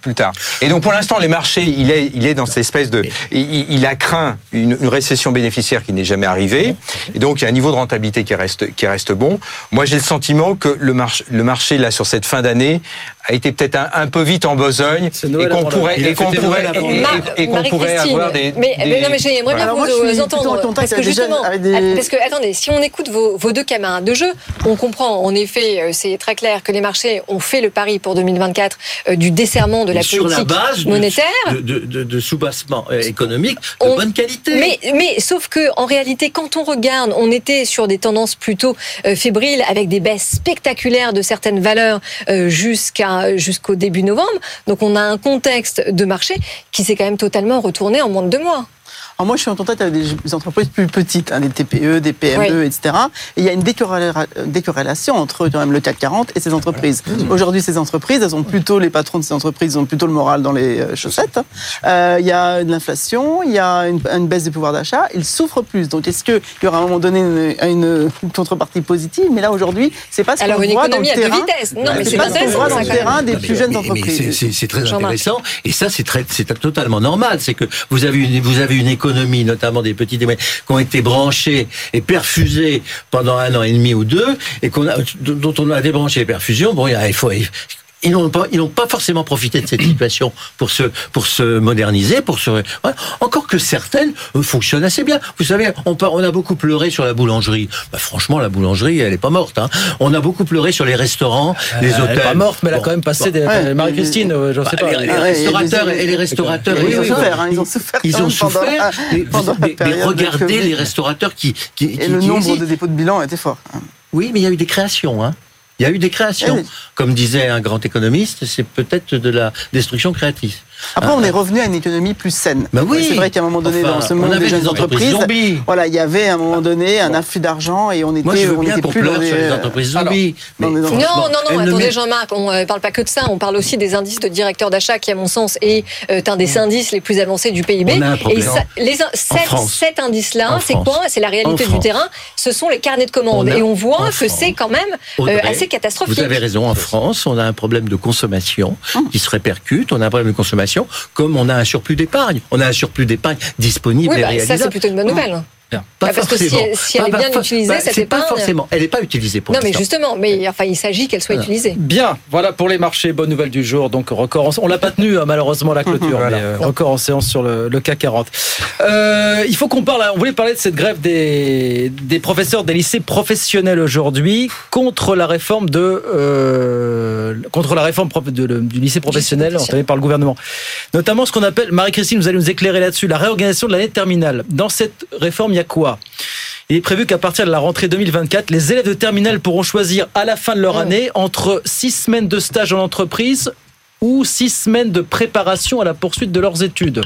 plus tard. Et donc pour l'instant, les marchés, il est, il est dans cette espèce de, il, a craint une, une récession bénéficiaire qui n'est jamais arrivée. Et donc il y a un niveau de rentabilité qui reste, qui reste bon. Moi, j'ai le sentiment que le marché, le marché là sur cette fin d'année a été peut-être un, un peu vite en besogne et qu'on pourrait, et qu'on pourrait, Noël avant et- Noël. et- et qu'on pourrait Marie-Christine, avoir des, mais, des- non, mais j'aimerais bien vous, moi, vous plutôt entendre. en Parce que justement, des- parce que attendez, si on écoute vos, vos deux camarades de jeu, on comprend en effet, euh, c'est très clair que les marchés ont fait le pari pour 2024 euh, du desserrement de la sur la politique base monétaire. de, de, de, de sous-bassement euh, économique de On- bonne qualité. Mais, mais sauf que en réalité, quand on regarde, on était sur des tendances plutôt euh, fébriles avec des baisses spectaculaires de certaines valeurs euh, jusqu'à jusqu'au début novembre. Donc on a un contexte de marché qui s'est quand même totalement retourné en moins de deux mois. Alors moi, je suis en contact avec des entreprises plus petites, hein, des TPE, des PME, etc. Et il y a une décorrélation entre quand même le CAC 40 et ces entreprises. Aujourd'hui, ces entreprises, elles ont plutôt les patrons de ces entreprises ont plutôt le moral dans les euh, chaussettes. Euh, il y a de l'inflation, il y a une, une, baisse du pouvoir d'achat. Ils souffrent plus. Donc, est-ce qu'il y aura à un moment donné une, une, contrepartie positive? Mais là, aujourd'hui, c'est pas ce qu'on voit dans le terrain. Vitesse. Non, mais c'est pas ce qu'on voit dans le terrain des plus jeunes entreprises. C'est très intéressant. Et ça, c'est totalement normal. C'est que vous avez une, vous avez une économie, notamment des petites et moyennes, qui ont été branchées et perfusées pendant un an et demi ou deux, et dont on a débranché les perfusions. Bon, il faut, ils n'ont pas, ils n'ont pas forcément profité de cette situation pour se, pour se moderniser, pour se, encore que certaines euh, fonctionnent assez bien. Vous savez, on, on a beaucoup pleuré sur la boulangerie. Bah, franchement, la boulangerie, elle est pas morte. Hein. On a beaucoup pleuré sur les restaurants, les hôtels. Elle est pas morte, mais elle a quand même passé des. Ouais, Marie-Christine, euh, je ne sais bah, pas. Les, les restaurateurs et les restaurateurs. Ils, ont souffert, hein, ils ont souffert. Ils ont souffert. Mais, mais regardez les restaurateurs qui, qui, et le nombre de dépôts de bilan était fort. Oui, mais il y a eu des créations. Hein. Il y a eu des créations. Oui. Comme disait un grand économiste, c'est peut-être de la destruction créative. Après, on est revenu à une économie plus saine. Bah oui. C'est vrai qu'à un moment donné, enfin, dans ce monde des jeunes entreprises, zombies. voilà, il y avait à un moment donné un afflux d'argent et on était, Moi, je veux on bien était plus pleure dans les... sur les entreprises zombies. Alors, mais non, non, non, attendez, Jean-Marc, on ne parle pas que de ça. On parle aussi des indices de directeurs d'achat qui, à mon sens, est euh, un des indices les plus avancés du PIB. On a un problème. Et ça, les, cet, cet indice-là, c'est quoi? C'est la réalité du terrain. Ce sont les carnets de commandes. On a- et on voit en que France. c'est quand même euh, Audrey, assez catastrophique. Vous avez raison, en France, on a un problème de consommation qui se répercute, on a un problème de consommation, comme on a un surplus d'épargne. On a un surplus d'épargne disponible Oui, et bah, ça, réalisable. c'est plutôt une bonne nouvelle. Pas Bah, parce que si elle- si elle est bien utilisée, bah, cette c'est pas forcément. Elle n'est pas utilisée pour Non, mais justement, mais enfin, il s'agit qu'elle soit utilisée. Bien, voilà pour les marchés, bonne nouvelle du jour. Donc record, en... on l'a pas tenu hein, malheureusement la clôture, Voilà. mais euh, record en séance sur le, le CAC 40. Euh, il faut qu'on parle, on voulait parler de cette grève des, des professeurs des lycées professionnels aujourd'hui contre la réforme de euh, contre la réforme prof- de- le- du lycée professionnel entamée par le gouvernement. Notamment ce qu'on appelle, Marie-Christine, vous allez nous éclairer là-dessus, la réorganisation de l'année terminale. Dans cette réforme, il y a quoi il est prévu qu'à partir de la rentrée 2024, les élèves de terminale pourront choisir à la fin de leur Mmh. année entre six semaines de stage en entreprise ou six semaines de préparation à la poursuite de leurs études.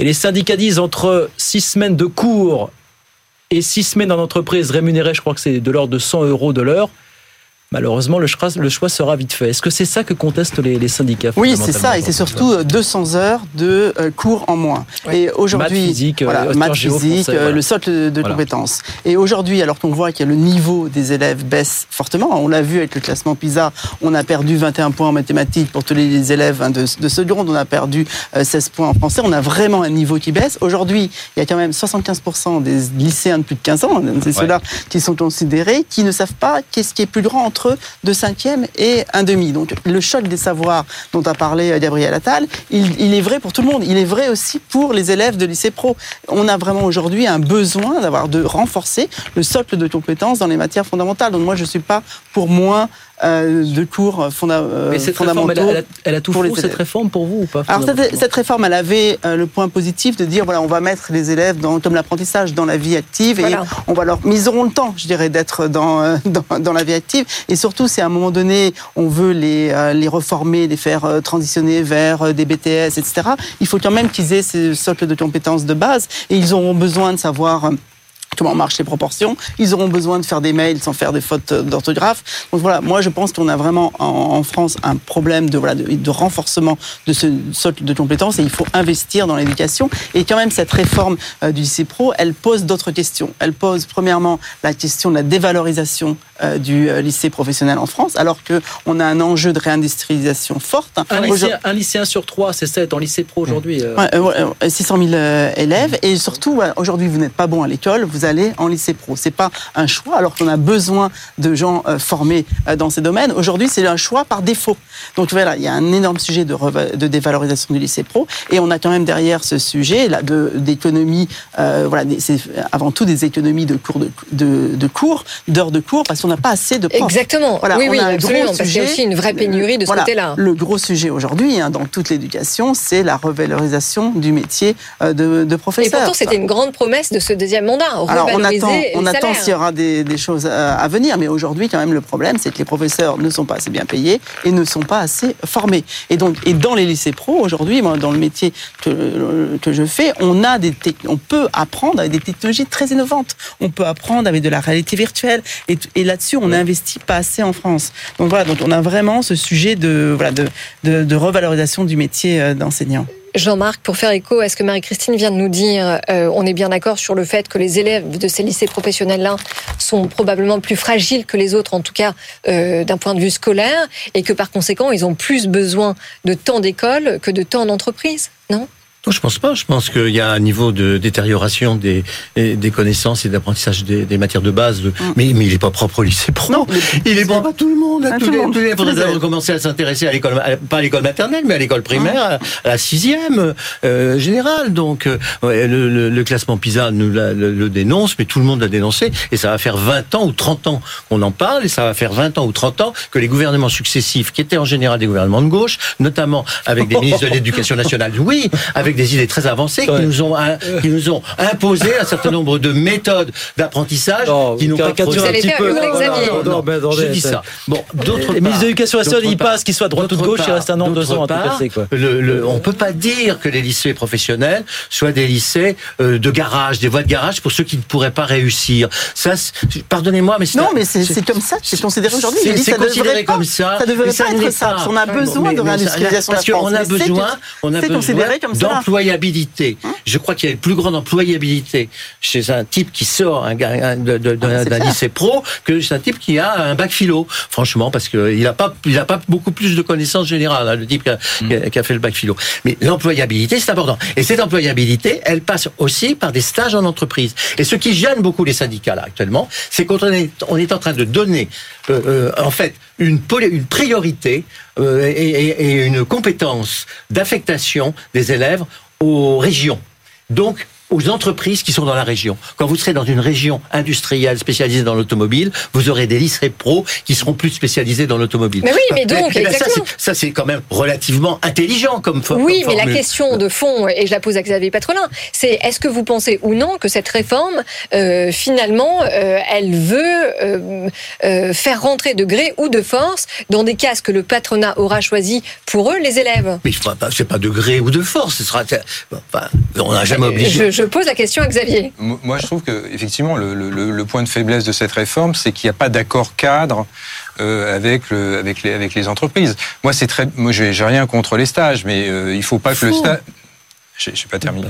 Et les syndicats disent entre six semaines de cours et six semaines en entreprise rémunérées, je crois que c'est de l'ordre de 100 euros de l'heure. Malheureusement, le choix, le choix sera vite fait. Est-ce que c'est ça que contestent les, les syndicats Oui, c'est ça, et c'est surtout euh, 200 heures de euh, cours en moins. Et aujourd'hui, Maths, physique, voilà, euh, maths, géo, physique, français, euh, voilà. le socle de, Voilà. compétences. Et aujourd'hui, alors qu'on voit que le niveau des élèves baisse fortement, on l'a vu avec le classement PISA, on a perdu 21 points en mathématiques pour tous les élèves hein, de, de seconde, on a perdu euh, 16 points en français, on a vraiment un niveau qui baisse. Aujourd'hui, il y a quand même 75% des lycéens de plus de 15 ans, c'est ceux-là qui sont considérés, qui ne savent pas qu'est-ce qui est plus grand entre deux cinquièmes et un demi. Donc le choc des savoirs dont a parlé euh, Gabriel Attal, il, il est vrai pour tout le monde. Il est vrai aussi pour les élèves de lycée pro. On a vraiment aujourd'hui un besoin d'avoir de renforcer le socle de compétences dans les matières fondamentales. Donc moi, je suis pas pour moins de cours fonda- euh, Mais cette réforme, fondamentaux. elle a, elle a- elle a tout pour faux, cette réforme, pour vous ou pas Alors cette, réforme, elle avait euh, le point positif de dire voilà, on va mettre les élèves dans comme l'apprentissage dans la vie active Voilà. et on va leur, mais ils auront le temps, je dirais, d'être dans, euh, dans dans la vie active. Et surtout, c'est à un moment donné, on veut les euh, les reformer, les faire euh, transitionner vers euh, des BTS, etc. Il faut quand même qu'ils aient ce socle de compétences de base et ils auront besoin de savoir. Comment marchent les proportions Ils auront besoin de faire des mails sans faire des fautes d'orthographe. Donc voilà, moi je pense qu'on a vraiment en, en France un problème de, voilà, de, de renforcement de ce socle de compétences et il faut investir dans l'éducation. Et quand même, cette réforme euh, du lycée pro, elle pose d'autres questions. Elle pose premièrement la question de la dévalorisation euh, du euh, lycée professionnel en France, alors qu'on a un enjeu de réindustrialisation forte. un, lycéen, un lycéen sur trois, c'est ça, est en lycée pro aujourd'hui. Ouais, euh, ouais, euh, 600 000 euh, élèves et surtout aujourd'hui vous n'êtes pas bon à l'école, vous allez en lycée pro. C'est pas un choix alors qu'on a besoin de gens euh, formés euh, dans ces domaines. Aujourd'hui c'est un choix par défaut. Donc voilà, il y a un énorme sujet de, dévalorisation du lycée pro et on a quand même derrière ce sujet là de d'économie. euh, voilà, c'est avant tout des économies de cours de, de, de cours, d'heures de cours parce qu'on n'a pas assez de profs. Exactement. Voilà, oui, on oui, a un absolument. gros Parce qu'il y a sujet. aussi une vraie pénurie de ce Voilà, côté-là. Le gros sujet aujourd'hui hein, dans toute l'éducation, c'est la revalorisation du métier euh, de, de Et professeur. pourtant, c'était une grande promesse de ce deuxième mandat. Alors, on attend, on attend s'il y aura des, des choses à, à venir, mais aujourd'hui, quand même, le problème, c'est que les professeurs ne sont pas assez bien payés et ne sont pas assez formés. Et donc, et dans les lycées pro, aujourd'hui, moi, dans le métier que, que je fais, on a des, on peut apprendre avec des technologies très innovantes. On peut apprendre avec de la réalité virtuelle. Et, et là-dessus, on n'investit pas assez en France. Donc voilà, donc on a vraiment ce sujet de, voilà, de, de, de revalorisation du métier euh, d'enseignant. Jean-Marc, pour faire écho à ce que Marie-Christine vient de nous dire, euh, on est bien d'accord sur le fait que les élèves de ces lycées professionnels-là sont probablement plus fragiles que les autres, en tout cas euh, d'un point de vue scolaire, et que par conséquent, ils ont plus besoin de temps d'école que de temps d'entreprise, non? Non, je pense pas. Je pense qu'il y a un niveau de détérioration des, des connaissances et d'apprentissage des, des matières de base. de- Mais, mais il n'est pas propre au lycée pro. Non, il est propre à tout le monde. À À tous tout le les- monde. tous les- Tous les commencer à s'intéresser à l'école, pas à l'école maternelle, mais à l'école primaire, à, à la sixième euh, générale. Donc, euh, le, le- le classement PISA nous la- le, le dénonce, mais tout le monde l'a dénoncé. Et ça va faire 20 ans ou 30 ans qu'on en parle, et ça va faire 20 ans ou 30 ans que les gouvernements successifs, qui étaient en général des gouvernements de gauche, notamment avec des ministres de l'Éducation nationale, oui, avec des idées très avancées, qui Ouais. nous ont qui nous ont imposé un certain nombre de méthodes d'apprentissage qui n'ont pas Vous un allez petit faire peu. Non, non, je dis ça. Bon, d'autre Les part, ministres de l'Éducation nationale, passent, qu'ils soient à droite ou de gauche, il reste un nombre de ans à tout part, casser, quoi. Le, le- on peut pas dire que les lycées professionnels soient des lycées euh, de garage, des voies de garage pour ceux qui ne pourraient pas réussir. Ça, pardonnez-moi, mais c'est Non, mais c'est comme ça, c'est considéré aujourd'hui. c'est- considéré comme ça. Ça devrait pas être ça. qu'on a besoin de réindustrialisation de la Parce qu'on a besoin, on a besoin ça. d'employabilité. Je crois qu'il y a une plus grande employabilité chez un type qui sort un d'un Ah, c'est d'un lycée pro que chez un type qui a un bac philo. Franchement, parce qu'il n'a pas, il a pas beaucoup plus de connaissances générales, hein, le type qui a, qui a- qui a fait le bac philo. Mais l'employabilité, c'est important. Et cette employabilité, elle passe aussi par des stages en entreprise. Et ce qui gêne beaucoup les syndicats là actuellement, c'est qu'on est, on est en train de donner, euh, euh, en fait, une priorité euh, et, et- et une compétence d'affectation des élèves aux régions. Donc, aux entreprises qui sont dans la région. Quand vous serez dans une région industrielle spécialisée dans l'automobile, vous aurez des lycées pro qui seront plus spécialisés dans l'automobile. Mais oui, mais donc, Eh ben, ça, exactement. c'est- ça, c'est quand même relativement intelligent comme fo- Oui, mais la formule. question de fond, et je la pose à Xavier Patrolin, c'est est-ce que vous pensez ou non que cette réforme, euh, finalement, euh, elle veut euh, faire rentrer de gré ou de force dans des cases que le patronat aura choisi pour eux, les élèves? Mais ce n'est pas de gré ou de force. Ce sera, enfin, on n'a jamais obligé. je, je pose la question à Xavier. Mo- Moi, je trouve que effectivement, le, le- le- le point de faiblesse de cette réforme, c'est qu'il n'y a pas d'accord cadre euh, avec, le, avec, les, avec les entreprises. Moi, c'est très, moi, j'ai rien contre les stages, mais euh, il faut pas que le stage. J'ai pas terminé.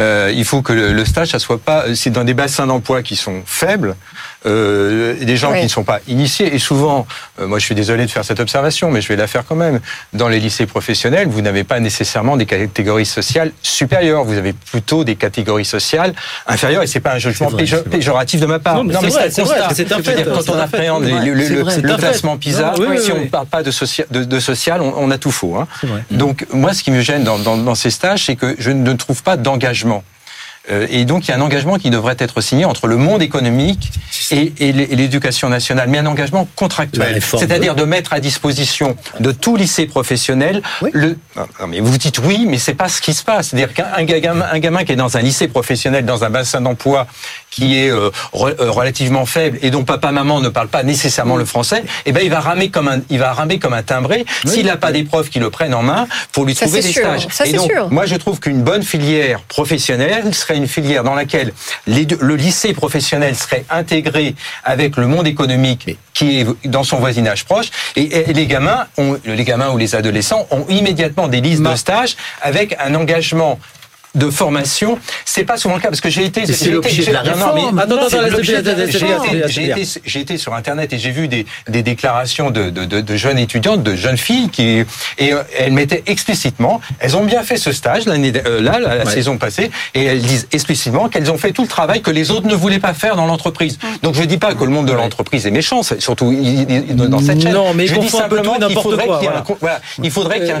Euh, il faut que le, le stage, ça soit pas. C'est dans des bassins d'emploi qui sont faibles, euh, des gens qui ne sont pas initiés. Et souvent, euh, moi, je suis désolé de faire cette observation, mais je vais la faire quand même. Dans les lycées professionnels, vous n'avez pas nécessairement des catégories sociales supérieures. Vous avez plutôt des catégories sociales inférieures. Et c'est pas un jugement vrai, péjoratif de ma part. Non, mais c'est mais c'est c'est un fait, Quand on appréhende le, le- vrai, classement PISA, Non, oui, si oui, on ne parle pas de, socia- de, de social, on, on a tout faux. hein. Donc, moi, ce qui me gêne dans, dans- dans ces stages, c'est que je ne trouve pas d'engagement. Euh, et donc, il y a un engagement qui devrait être signé entre le monde économique et, et l'é- et l'éducation nationale, mais un engagement contractuel. réforme. C'est-à-dire de mettre à disposition de tout lycée professionnel Oui. le. Non, mais vous dites oui, mais c'est pas ce qui se passe. C'est-à-dire qu'un un gamin, un gamin qui est dans un lycée professionnel, dans un bassin d'emploi qui est euh, re- euh, relativement faible et dont papa maman ne parle pas nécessairement le français, eh ben il va ramer comme un, il va ramer comme un timbré. S'il n'a pas des profs qui le prennent en main pour lui Ça, trouver des sûr. stages. Ça, et c'est donc, sûr. moi, je trouve qu'une bonne filière professionnelle serait une filière dans laquelle les deux- le lycée professionnel serait intégré avec le monde économique qui est dans son voisinage proche. Et, et les gamins, ont, les gamins ou les adolescents ont immédiatement des listes de stages avec un engagement de formation, c'est pas souvent le cas parce que j'ai été. c'est j'ai l'objet été- de la réforme. J'ai sur Internet et j'ai vu des, des déclarations de, de, de, de jeunes étudiantes, de jeunes filles qui et euh, elles mettaient explicitement, elles ont bien fait ce stage l'année euh, là, la, Ouais. saison passée, et elles disent explicitement qu'elles ont fait tout le travail que les autres ne voulaient pas faire dans l'entreprise. Donc je dis pas que le monde de l'entreprise est méchant, surtout dans cette chaîne. Non, mais je il dis simplement qu'il faudrait qu'il y ait un qu'il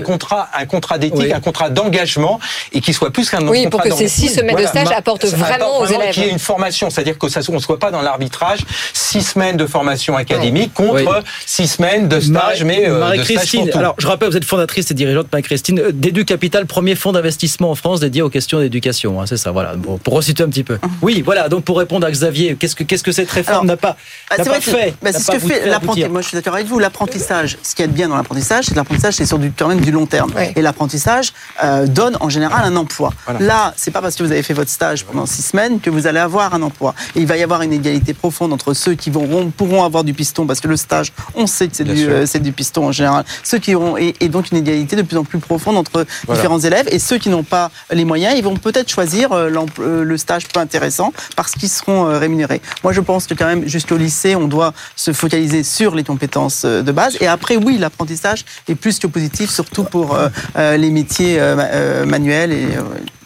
Euh, contrat, un contrat d'éthique, un contrat d'engagement et qui soit plus qu'un un Oui, pour que ces six semaines de stage apportent vraiment apporte aux élèves. Qu'il y ait une formation, c'est-à-dire que ça, on ne soit pas dans l'arbitrage. Six semaines de formation académique contre Oui. six semaines de stage, mais euh, de stage pour tout. alors je rappelle, vous êtes fondatrice et dirigeante, Marie-Christine, euh, d'Edu Capital, premier fonds d'investissement en France dédié aux questions d'éducation. hein, c'est ça, voilà, Bon, pour resituer un petit peu. Oui, voilà, donc pour répondre à Xavier, qu'est-ce que, qu'est-ce que cette réforme n'a pas, Ah, n'a pas fait bah, c'est ce que fait l'apprentissage. Moi, je suis d'accord avec vous. L'apprentissage, ce qui est bien dans l'apprentissage, c'est que l'apprentissage, c'est sur du, quand même du long terme. Et l'apprentissage euh, donne en général un emploi. Là, c'est pas parce que vous avez fait votre stage pendant six semaines que vous allez avoir un emploi. Et il va y avoir une égalité profonde entre ceux qui vont, pourront avoir du piston, parce que le stage, on sait que c'est du, euh, c'est du piston en général. Ceux qui auront, et, et donc une égalité de plus en plus profonde entre Voilà. différents élèves. Et ceux qui n'ont pas les moyens, ils vont peut-être choisir euh, euh, le stage peu intéressant parce qu'ils seront euh, rémunérés. Moi, je pense que quand même, jusqu'au lycée, on doit se focaliser sur les compétences de base. Et après, oui, l'apprentissage est plus que positif, surtout pour euh, les métiers euh, ma- manuels et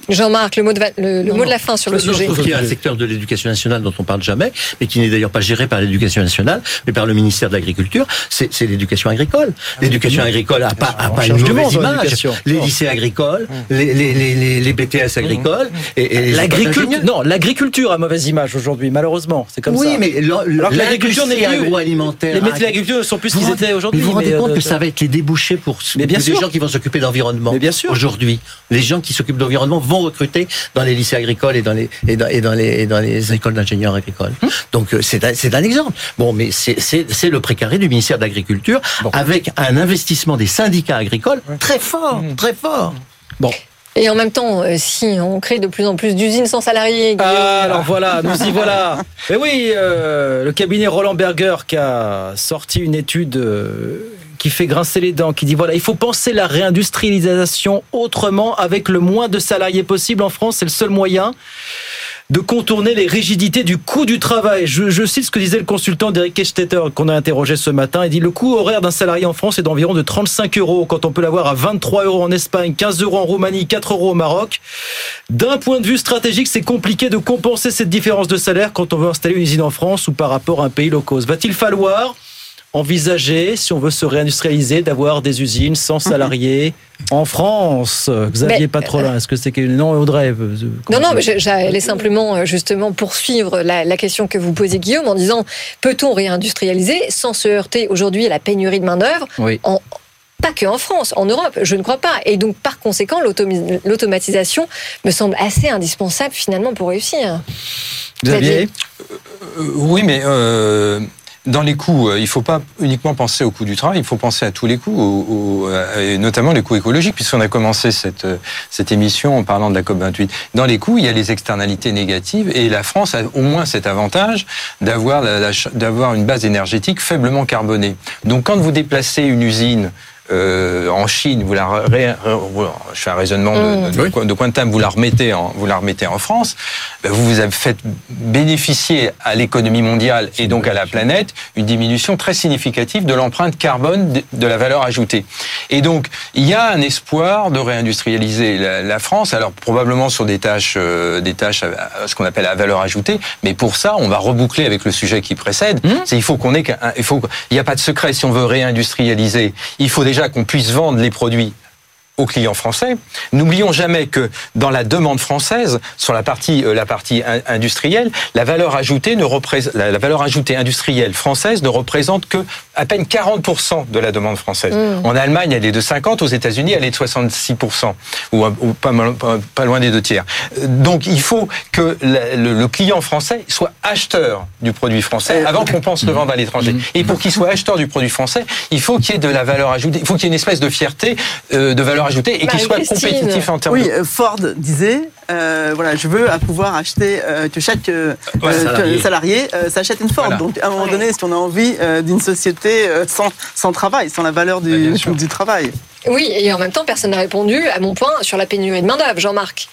Jean-Marc, le mot de, va- le, le mot de la fin sur le Non, sujet. Je trouve qu'il y a un secteur de l'éducation nationale dont on parle jamais, mais qui n'est d'ailleurs pas géré par l'éducation nationale, mais par le ministère de l'Agriculture. C'est c'est l'éducation agricole. L'éducation agricole a pas, a pas une mauvaise image. Les Non. lycées agricoles, les, les, les, les, les BTS agricoles et, et les écoles L'agriculture, non, l'agriculture a mauvaise image aujourd'hui, malheureusement. C'est comme oui, ça. mais Alors que l'agriculture n'est plus- agroalimentaire. les métiers de l'agriculture ne sont plus ce qu'ils étaient aujourd'hui. Vous vous rendez mais, compte euh, que ça va être les débouchés pour Mais sûr. gens qui vont s'occuper de l'environnement. Mais bien sûr. Aujourd'hui, les gens qui s'occupent de l'environnement vont recruter dans les lycées agricoles et dans les et dans, et dans les et dans les écoles d'ingénieurs agricoles. Hum. Donc euh, c'est un, c'est un exemple. Bon, mais c'est c'est c'est le précaré du ministère de l'Agriculture avec un investissement des syndicats agricoles très fort, Hum. très fort. Bon. Et en même temps, euh, si on crée de plus en plus d'usines sans salariés, Ah, alors voilà, nous y voilà. Mais oui, euh, le cabinet Roland Berger qui a sorti une étude qui fait grincer les dents, qui dit voilà, il faut penser la réindustrialisation autrement avec le moins de salariés possible en France, c'est le seul moyen de contourner les rigidités du coût du travail. Je, cite ce que disait le consultant d'Eric Kestetter qu'on a interrogé ce matin. Il dit le coût horaire d'un salarié en France est d'environ de 35 euros quand on peut l'avoir à 23 euros en Espagne, 15 euros en Roumanie, 4 euros au Maroc. D'un point de vue stratégique, c'est compliqué de compenser cette différence de salaire quand on veut installer une usine en France ou par rapport à un pays low cost. Va-t-il falloir envisager, si on veut se réindustrialiser, d'avoir des usines sans salariés en France Xavier Mais- Patrolin, est-ce que c'est que... Non, Audrey euh, Non, non, mais je- j'allais simplement euh, justement poursuivre la, la question que vous posez, Guillaume, en disant peut-on réindustrialiser sans se heurter aujourd'hui à la pénurie de main-d'œuvre Oui. en, pas que en France, en Europe, je ne crois pas. Et donc, par conséquent, l'automatisation me semble assez indispensable finalement pour réussir. Xavier? Euh, oui, mais euh, dans les coûts, euh, il ne faut pas uniquement penser au coût du travail, il faut penser à tous les coûts, euh, notamment les coûts écologiques, puisqu'on a commencé cette, euh, cette émission en parlant de la COP28. Dans les coûts, il y a les externalités négatives, et la France a au moins cet avantage d'avoir d'avoir une base énergétique faiblement carbonée. Donc quand vous déplacez une usine euh, en Chine, vous la ré- ré- je fais un raisonnement de, de, de coin- de coin de table, vous la remettez en, vous la remettez en France, ben, vous vous avez fait bénéficier à l'économie mondiale et donc à la planète une diminution très significative de l'empreinte carbone de, de la valeur ajoutée. Et donc il y a un espoir de réindustrialiser la, la France, alors probablement sur des tâches, euh, des tâches à, à ce qu'on appelle à valeur ajoutée, mais pour ça on va reboucler avec le sujet qui précède. C'est il faut qu'on ait, qu'un- il faut, il n'y a pas de secret. Si on veut réindustrialiser, il faut qu'on puisse vendre les produits aux clients français. N'oublions jamais que dans la demande française, sur la partie, industrielle, la valeur ajoutée industrielle française ne représente que à peine 40% de la demande française. Mm. En Allemagne, elle est de 50, aux États-Unis, elle est de 66%, ou, ou pas, mal- pas- pas loin des deux tiers. Euh, Donc, il faut que la- le, le client français soit acheteur du produit français avant qu'on pense le vendre à l'étranger. Et pour qu'il soit acheteur du produit français, il faut qu'il y ait de la valeur ajoutée, il faut qu'il y ait une espèce de fierté euh, de valeur ajoutée et qu'il soit compétitif en termes Oui, de... euh, Ford disait, euh, voilà, je veux à pouvoir acheter euh, que chaque euh, Ouais, salarié. que salarié euh, s'achète une Ford. Voilà. Donc, à un moment donné, est-ce qu'on a envie euh, d'une société euh, sans, sans travail, sans la valeur du travail Oui, et en même temps, personne n'a répondu à mon point sur la pénurie de main-d'œuvre, Jean-Marc.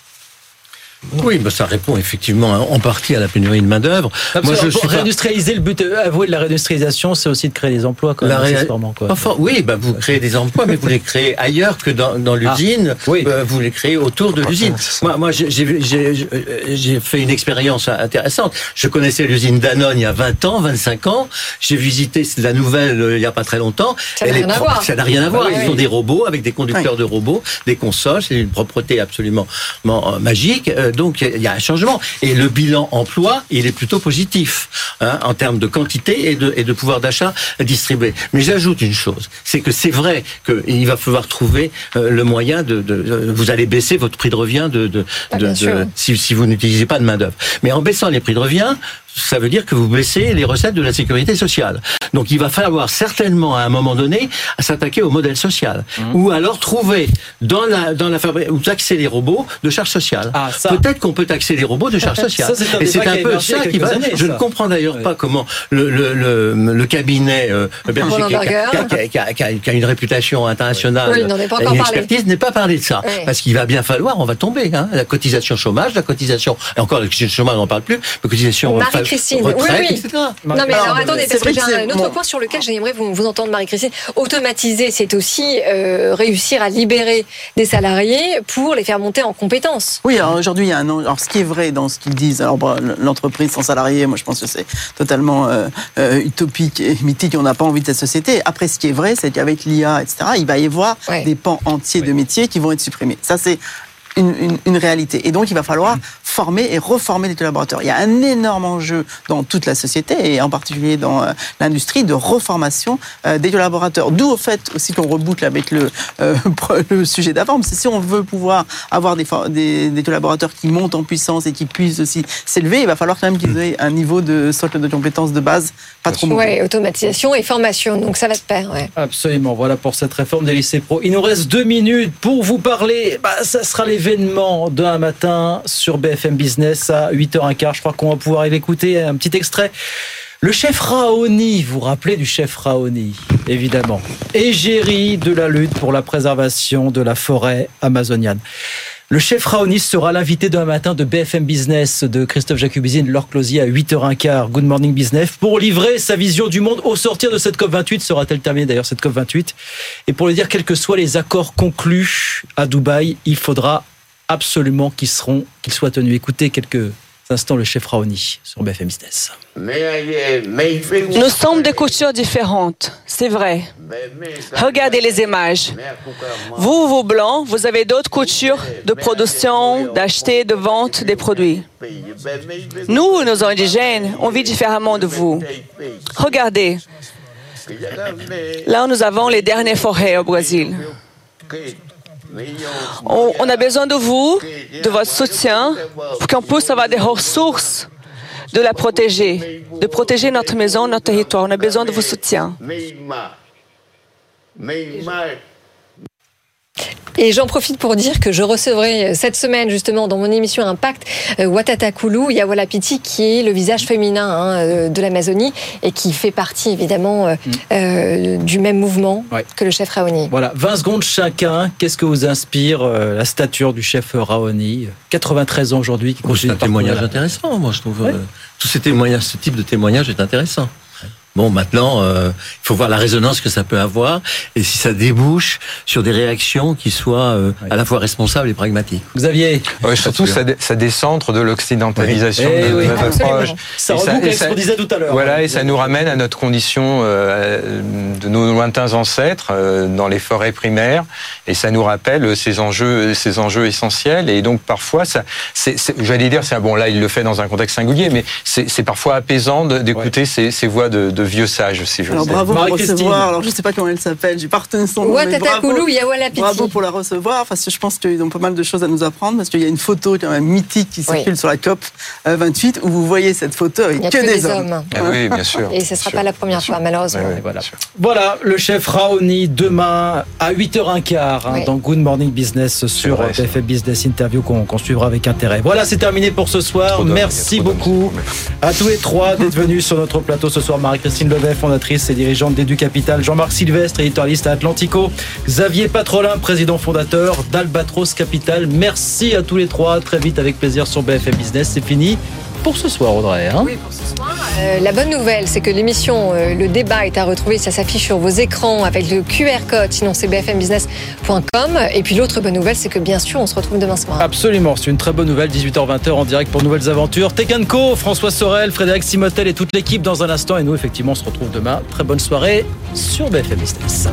Oui, bah ça répond effectivement en partie à la pénurie de main d'œuvre. Moi, je suis réindustrialiser le but euh, avoué de la réindustrialisation, c'est aussi de créer des emplois. Quand même, quoi. Enfin, oui, bah vous créez des emplois, mais vous les créez ailleurs que dans, dans ah, l'usine. oui. Euh, vous les créez autour de l'usine. Moi, moi, j'ai fait une expérience intéressante. Je connaissais l'usine Danone il y a 20 ans, 25 ans. J'ai visité la nouvelle euh, il y a pas très longtemps. Ça n'a rien, à voir. Ça n'a rien à voir. Ils sont des robots avec des conducteurs de robots, des consoles. C'est une propreté absolument magique donc il y a un changement. Et le bilan emploi, il est plutôt positif hein, en termes de quantité et de, et de pouvoir d'achat distribué. Mais j'ajoute une chose, c'est que c'est vrai qu'il va falloir trouver euh, le moyen de, de, Vous allez baisser votre prix de revient de, de, ah, de si, si vous n'utilisez pas de main d'œuvre. Mais en baissant les prix de revient, ça veut dire que vous baissez les recettes de la sécurité sociale. Donc il va falloir certainement à un moment donné s'attaquer au modèle social, mmh. ou alors trouver dans la dans la fabrique ou taxer les robots de charges sociales. Ah, Peut-être qu'on peut taxer les robots de charges sociales. Et c'est un peu ça qui va. je ne comprends d'ailleurs pas comment le le, le, le cabinet euh, qui, a, qui, a, une réputation internationale et une expertise n'est pas parlé de ça, parce qu'il va bien falloir, on va tomber. Hein, la cotisation chômage, la cotisation et encore la cotisation chômage, on n'en parle plus, la cotisation Marie-Christine, oui, oui. Non, mais alors, attendez, parce que j'ai un autre point sur lequel j'aimerais vous, vous entendre, Marie-Christine. Automatiser, c'est aussi euh, réussir à libérer des salariés pour les faire monter en compétences. Oui, alors aujourd'hui, il y a un. Alors, ce qui est vrai dans ce qu'ils disent, alors l'entreprise sans salariés, moi, je pense que c'est totalement euh, euh, utopique et mythique. On n'a pas envie de cette société. Après, ce qui est vrai, c'est qu'avec l'IA, etc., il va y avoir des pans entiers de métiers qui vont être supprimés. Ça, c'est une, une, réalité. Et donc, il va falloir former et reformer les collaborateurs. Il y a un énorme enjeu dans toute la société et en particulier dans euh, l'industrie de reformation euh, des collaborateurs. D'où au fait aussi qu'on reboucle avec le, euh, le sujet d'avant. Parce que si on veut pouvoir avoir des, des, des, collaborateurs qui montent en puissance et qui puissent aussi s'élever, il va falloir quand même qu'ils aient un niveau de socle de compétences de base pas trop mauvais. Oui, automatisation et formation. Donc ça va de pair. Ouais. Absolument. Voilà pour cette réforme des lycées pro. Il nous reste deux minutes pour vous parler. Bah, ça sera les événement d'un matin sur BFM Business à 8h15. Je crois qu'on va pouvoir écouter un petit extrait. Le chef Raoni, vous vous rappelez du chef Raoni, évidemment, égérie de la lutte pour la préservation de la forêt amazonienne. Le chef Raoni sera l'invité d'un matin de BFM Business de Christophe Jacubizine, Laure Closier à 8h15, Good Morning Business, pour livrer sa vision du monde au sortir de cette COP28. Sera-t-elle terminée d'ailleurs cette COP28 Et pour le dire, quels que soient les accords conclus à Dubaï, il faudra absolument qu'ils seront, qu'ils soient tenus. Écoutez quelques instants le chef Raoni sur BFM Business. Nous sommes de cultures différentes, c'est vrai. Regardez les images. Vous, vous blancs, vous avez d'autres cultures de production, d'acheter, de vente des produits. Nous, nos indigènes, on vit différemment de vous. Regardez. Là, nous avons les dernières forêts au Brésil. On, a besoin de vous, de votre soutien, pour qu'on puisse avoir des ressources de la protéger, de protéger notre maison, notre territoire. On a besoin de vos soutiens. Et j'en profite pour dire que je recevrai cette semaine justement dans mon émission Impact euh, Watata Kulu Yawalapiti qui est le visage féminin hein, euh, de l'Amazonie et qui fait partie évidemment euh, mm. du même mouvement que le chef Raoni. Voilà, 20 secondes chacun. Qu'est-ce que vous inspire la stature du chef Raoni 93 ans aujourd'hui. C'est un témoignage intéressant, moi je trouve. tous ces témoignages, ce type de témoignage est intéressant. Bon, maintenant, euh, il faut voir la résonance que ça peut avoir et si ça débouche sur des réactions qui soient euh, à la fois responsables et pragmatiques. Xavier ouais, Surtout, ça, ça descendre de l'occidentalisation de eh notre approche. Ça reboucle ce qu'on disait tout à l'heure. Voilà, et ça nous ramène à notre condition euh, de nos lointains ancêtres euh, dans les forêts primaires et ça nous rappelle ces enjeux, ces enjeux essentiels. Et donc, parfois, ça, j'allais dire, c'est bon, là, il le fait dans un contexte singulier, mais c'est parfois apaisant d'écouter ces, ces voix de, de de vieux sages, si je Alors, bravo pour recevoir. Alors, je ne sais pas comment elle s'appelle. J'ai pas retenu son nom. Bravo, pour la recevoir. Parce que je pense qu'ils ont pas mal de choses à nous apprendre. Parce qu'il y a une photo quand même mythique qui circule sur la COP 28 où vous voyez cette photo avec que, des, hommes. Ah oui, bien sûr. Et ce ne sera pas la première fois, malheureusement. voilà. voilà, le chef Raoni demain à 8h15 hein, dans Good Morning Business sur BFM Business Interview qu'on suivra avec intérêt. Voilà, c'est terminé pour ce soir. Merci beaucoup à tous les trois d'être venus sur notre plateau ce soir, Marie-Christine. Christine Levet, fondatrice et dirigeante d'Edu Capital, Jean-Marc Sylvestre, éditorialiste à Atlantico, Xavier Patrolin, président fondateur d'Albatros Capital. Merci à tous les trois. Très vite, avec plaisir sur BFM Business. C'est fini pour ce soir, Audrey. Hein oui, pour ce soir. Euh, la bonne nouvelle, c'est que l'émission, euh, le débat est à retrouver. Ça s'affiche sur vos écrans avec le QR code. Sinon, c'est bfmbusiness.com. Et puis l'autre bonne nouvelle, c'est que bien sûr, on se retrouve demain soir. Absolument, c'est une très bonne nouvelle. 18h-20h en direct pour Nouvelles Aventures. Tekenco, François Sorel, Frédéric Simotel et toute l'équipe dans un instant. Et nous, effectivement, on se retrouve demain. Très bonne soirée sur BFM Business.